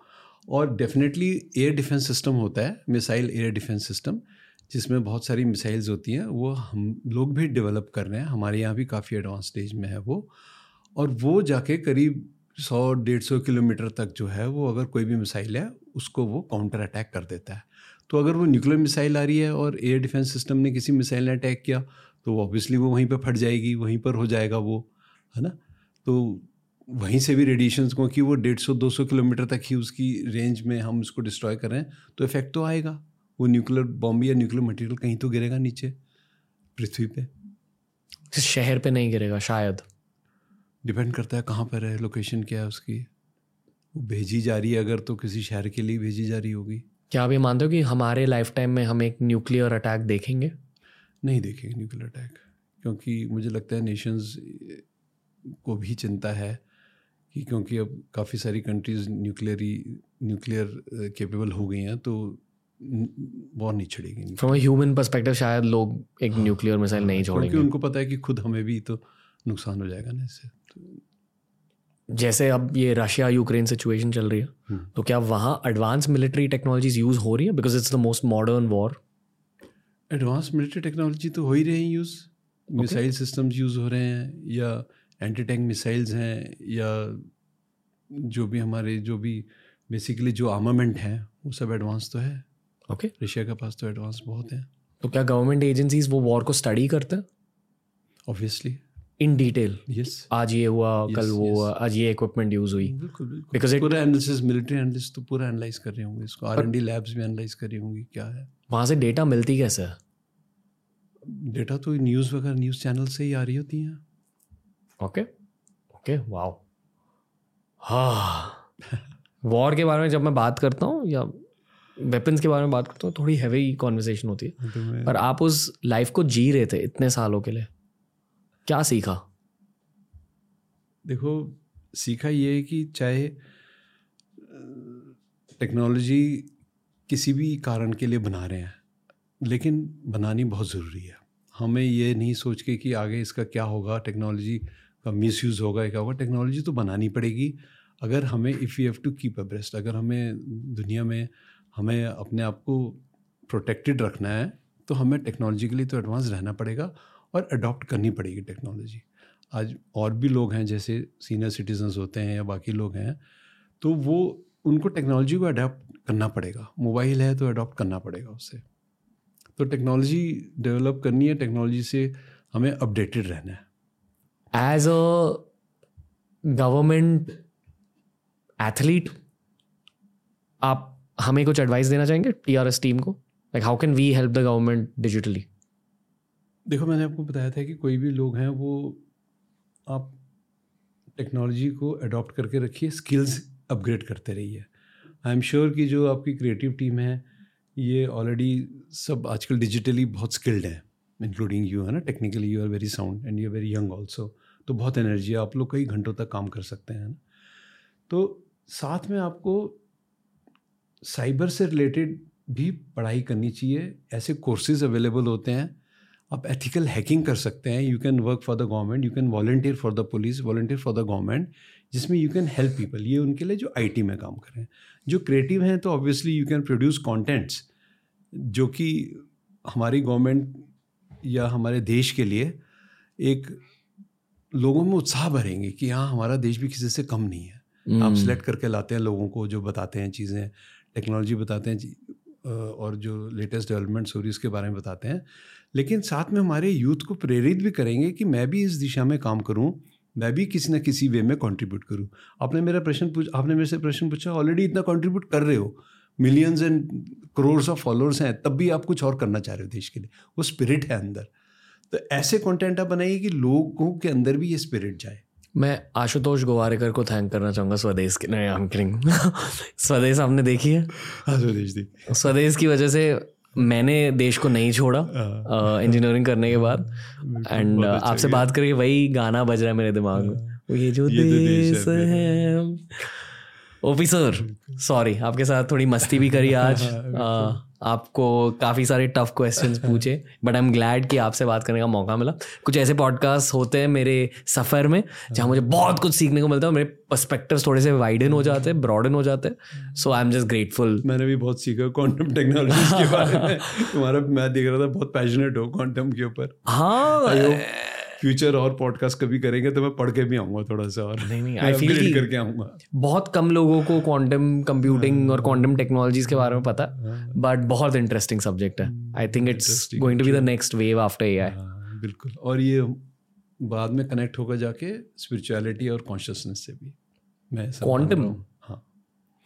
और डेफिनेटली एयर डिफेंस सिस्टम होता है मिसाइल एयर डिफेंस सिस्टम जिसमें बहुत सारी मिसाइल्स होती हैं, वो हम लोग भी डेवलप कर रहे हैं। हमारे यहाँ भी काफ़ी एडवांस स्टेज में है वो। और वो जाके करीब सौ, डेढ़ सौ किलोमीटर तक जो है, वो अगर कोई भी मिसाइल है, उसको वो काउंटर अटैक कर देता है। तो अगर वो न्यूक्लियर मिसाइल आ रही है और एयर डिफेंस सिस्टम ने किसी मिसाइल ने अटैक किया तो ऑब्वियसली वो वहीं पर फट जाएगी वहीं पर हो जाएगा वो है ना? तो वहीं से भी रेडिएशन क्योंकि वो डेढ़ सौ दो सौ किलोमीटर तक ही उसकी रेंज में हम उसको डिस्ट्रॉय कर रहे हैं तो इफ़ेक्ट तो आएगा। वो न्यूक्लियर बॉम्ब या न्यूक्लियर मटेरियल कहीं तो गिरेगा नीचे पृथ्वी पे। शहर पे नहीं गिरेगा शायद? डिपेंड करता है कहाँ पर है लोकेशन क्या है उसकी। वो भेजी जा रही है अगर तो किसी शहर के लिए भेजी जा रही होगी। क्या आप ये मानते हो कि हमारे लाइफ टाइम में हम एक न्यूक्लियर अटैक देखेंगे? नहीं देखेंगे न्यूक्लियर अटैक क्योंकि मुझे लगता है नेशंस को भी चिंता है कि क्योंकि अब काफ़ी सारी कंट्रीज़ न्यूक्लियरी न्यूक्लियर केपेबल हो गई हैं तो वॉर नहीं छिड़ेगी फ्रॉम अ ह्यूमन पर्सपेक्टिव शायद लोग एक न्यूक्लियर मिसाइल नहीं छोड़ेंगे। क्योंकि उनको पता है कि खुद हमें भी तो नुकसान हो जाएगा ना इससे। तो जैसे अब ये रशिया यूक्रेन सिचुएशन चल रही है हम्म। तो क्या वहाँ एडवांस मिलिट्री टेक्नोलॉजीज़ यूज़ हो रही है? Because it's the most modern war advance military technology तो हो ही रही है यूज़ मिसाइल सिस्टम्स यूज़ हो रहे हैं या एंटी टैंक मिसाइल्स हैं या जो भी हमारे जो भी बेसिकली जो आर्मामेंट है वो सब एडवांस तो है. Okay okay. रशिया के पास तो एडवांस बहुत है. तो क्या गवर्नमेंट एजेंसीज वो वॉर को स्टडी करते हैं? ऑब्वियसली इन डिटेल यस आज ये हुआ yes, कल वो yes. हुआ आज ये इक्विपमेंट यूज़ हुई. बिल्कुल बिल्कुल. Because पूरा एनालिसिस मिलिट्री एनालिस्ट तो पूरा एनालाइज कर रहे होंगे इसको. आर एन डी लैब्स भी एनालाइज कर रही होंगी क्या है. वहाँ से डेटा मिलती कैसे है डेटा तो न्यूज़ वगैरह न्यूज़ चैनल से ही आ रही होती हैं। ओके ओके वाओ हाँ। वॉर के बारे में जब मैं बात करता हूँ या वेपन्स के बारे में बात करता हूँ थोड़ी हैवी कॉन्वर्सेशन होती है। तो पर आप उस लाइफ को जी रहे थे इतने सालों के लिए क्या सीखा? देखो सीखा ये है कि चाहे टेक्नोलॉजी किसी भी कारण के लिए बना रहे हैं, लेकिन बनानी बहुत ज़रूरी है। हमें ये नहीं सोच के कि आगे इसका क्या होगा टेक्नोलॉजी का मिसयूज़ होगा या क्या होगा टेक्नोलॉजी तो बनानी पड़ेगी। अगर हमें if you have to keep abreast अगर हमें दुनिया में, हमें अपने आप को प्रोटेक्टेड रखना है तो हमें टेक्नोलॉजी के लिए तो एडवांस रहना पड़ेगा और अडॉप्ट करनी पड़ेगी टेक्नोलॉजी आज और भी लोग हैं, जैसे सीनियर सिटीजन्स होते हैं या बाकी लोग हैं तो वो उनको टेक्नोलॉजी को अडॉप्ट करना पड़ेगा। मोबाइल है तो अडॉप्ट करना पड़ेगा उससे तो टेक्नोलॉजी डेवलप करनी है टेक्नोलॉजी से हमें अपडेटेड रहना है। एज अ गवर्नमेंट एथलीट आप हमें कुछ एडवाइस देना चाहेंगे टी आर एस टीम को? Like how can we help the government digitally देखो मैंने आपको बताया था कि कोई भी लोग हैं वो आप टेक्नोलॉजी को अडॉप्ट करके रखिए स्किल्स अपग्रेड करते रहिए। आई एम श्योर कि जो आपकी क्रिएटिव टीम है, ये ऑलरेडी सब आजकल डिजिटली बहुत स्किल्ड हैं इंक्लूडिंग यू है ना? Technically you are very sound and you are very young also तो बहुत एनर्जी है। आप लोग कई घंटों तक काम कर सकते हैं ना? तो साथ में आपको साइबर से रिलेटेड भी पढ़ाई करनी चाहिए। ऐसे कोर्सेज अवेलेबल होते हैं आप एथिकल हैकिंग कर सकते हैं। You can work for the government you can volunteer for the police volunteer for the government जिसमें यू कैन हेल्प पीपल ये उनके लिए जो आईटी में काम कर रहे हैं। जो क्रिएटिव हैं तो obviously you can produce contents जो कि हमारी गवर्नमेंट या हमारे देश के लिए एक लोगों में उत्साह भरेंगे कि हाँ हमारा देश भी किसी से कम नहीं है। mm. आप सिलेक्ट करके लाते हैं लोगों को जो बताते हैं चीज़ें टेक्नोलॉजी बताते हैं और जो लेटेस्ट डेवलपमेंट्स हो रही है उसके बारे में बताते हैं। लेकिन साथ में हमारे यूथ को प्रेरित भी करेंगे कि मैं भी इस दिशा में काम करूँ मैं भी किसी न किसी वे में कंट्रीब्यूट करूँ। आपने मेरा प्रश्न पूछ आपने मेरे से प्रश्न पूछा ऑलरेडी इतना कंट्रीब्यूट कर रहे हो। Millions and crores of followers हैं तब भी आप कुछ और करना चाह रहे हो देश के लिए। वो स्पिरिट है अंदर। तो ऐसे कंटेंट आप बनाइए कि लोगों के अंदर भी ये स्पिरिट जाए। मैं आशुतोष गोवारिकर को थैंक करना चाहूँगा स्वदेश के नहीं स्वदेश आपने देखी है? हाँ सुरेश जी स्वदेश की वजह से मैंने देश को नहीं छोड़ा इंजीनियरिंग करने के बाद। एंड आपसे बात करके वही गाना बज रहा है मेरे दिमाग में। वो ये जो ये तो देश देश है है। ओपी सर सॉरी आपके साथ थोड़ी मस्ती भी करी आज। अ, आपको काफ़ी सारे टफ क्वेश्चन पूछे बट आई एम ग्लैड कि आपसे बात करने का मौका मिला। कुछ ऐसे पॉडकास्ट होते हैं मेरे सफ़र में जहाँ मुझे बहुत कुछ सीखने को मिलता है मेरे पर्सपेक्टिव थोड़े से वाइडन हो जाते हैं ब्रॉडन हो जाते हैं। So I am just grateful मैंने भी बहुत सीखा क्वांटम टेक्नोलॉजी के बारे में। तुम्हारा मैं देख रहा था बहुत पैशनेट हो क्वांटम के ऊपर। हाँ फ्यूचर और पॉडकास्ट कभी करेंगे तो मैं पढ़ के भी आऊँगा थोड़ा सा और नहीं, नहीं, upgrade कि- करके आऊँगा। बहुत कम लोगों को क्वांटम कंप्यूटिंग और क्वांटम टेक्नोलॉजीज़ के बारे में पता बट बहुत इंटरेस्टिंग सब्जेक्ट है। I think it's going to be the next wave after a हाँ, बिल्कुल। और ये बाद में कनेक्ट होकर जाके स्पिरिचुअलिटी और कॉन्शियसनेस से भी। मैं हूँ। हाँ।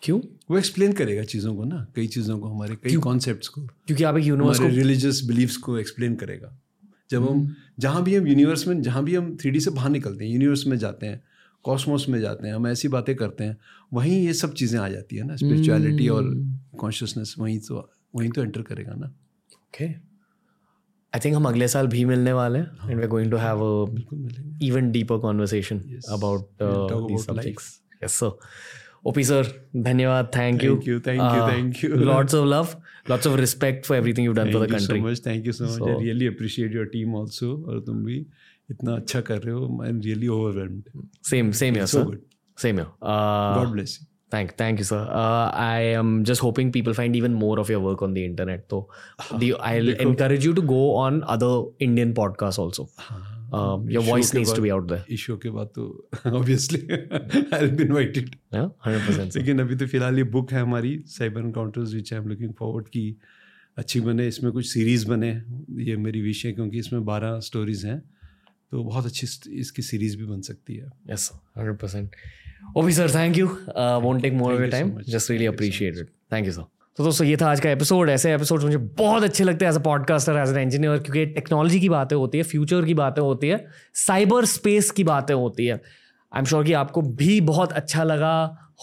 क्यों? वो एक्सप्लेन करेगा चीज़ों को ना कई चीज़ों को हमारे कई कॉन्सेप्ट्स को। क्योंकि आप एक यूनिवर्स को रिलीजियस बिलीव्स को एक्सप्लेन करेगा। जब हम जहाँ भी हम यूनिवर्स में जहाँ भी हम थ्री से बाहर निकलते हैं यूनिवर्स में जाते हैं कॉस्मोस में जाते हैं हम ऐसी बातें करते हैं वहीं ये सब चीज़ें आ जाती है ना स्पिरिचुअलिटी और कॉन्शियसनेस वहीं तो वहीं तो एंटर करेगा ना। ओके आई थिंक हम अगले साल भी मिलने वाले हैं and we going to have a बिल्कुल मिलेंगे। even deeper conversation Uh, you, thank you, thank you. Lots of love, lots of respect for everything you've done for the Thank you country. so much. Thank you so much. So- I really appreciate your team also. और तुम भी इतना अच्छा कर रहे हो. I'm really overwhelmed. Same, same here, So sir. good. Same here. Uh, God bless. Thank, thank you, sir. Uh, I am just hoping people find even more of your work on the internet. So, the, I'll encourage you to go on other Indian podcasts also. Um, voice के needs to be out there. इस show के बाद तो obviously I'll be invited. Yeah, hundred percent. लेकिन अभी तो फ़िलहाल ये बुक है हमारी cyber encounters which I am looking forward की अच्छी बने इसमें कुछ सीरीज़ बने ये मेरी विश है क्योंकि इसमें बारह स्टोरीज हैं तो बहुत अच्छी इसकी सीरीज़ भी बन सकती है Yes, sir. 100%. Obi sir, thank you. Uh, won't take more of your Thank you so time. तो दोस्तों, ये था आज का एपिसोड ऐसे एपिसोड मुझे बहुत अच्छे लगते हैं as a podcaster as an engineer क्योंकि टेक्नोलॉजी की बातें होती है फ्यूचर की बातें होती है साइबर स्पेस की बातें होती है। आई एम श्योर कि आपको भी बहुत अच्छा लगा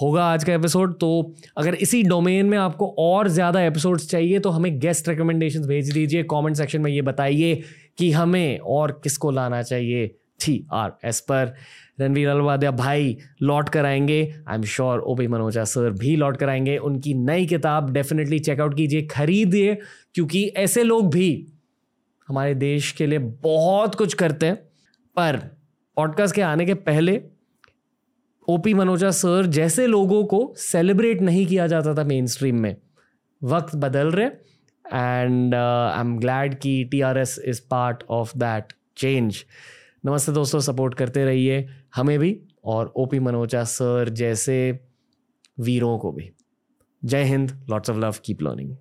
होगा आज का एपिसोड तो अगर इसी डोमेन में आपको और ज़्यादा एपिसोड्स चाहिए तो हमें गेस्ट रिकमेंडेशन भेज दीजिए। कमेंट सेक्शन में ये बताइए कि हमें और किसको लाना चाहिए टी आर एस पर। रणवीर अलवादिया भाई लौट कर आएँगे I am sure O P Manoja sir भी लौट कर आएँगे उनकी नई किताब डेफिनेटली चेकआउट कीजिए खरीदिए क्योंकि ऐसे लोग भी हमारे देश के लिए बहुत कुछ करते हैं पर पॉडकास्ट के आने के पहले ओ पी मनोजा सर जैसे लोगों को सेलिब्रेट नहीं किया जाता था मेन स्ट्रीम में वक्त बदल रहे एंड आई एम ग्लैड कि T R S is part of that change नमस्ते दोस्तों सपोर्ट करते रहिए हमें भी और ओ पी मनोजा सर जैसे वीरों को भी। जय Hind lots of love keep learning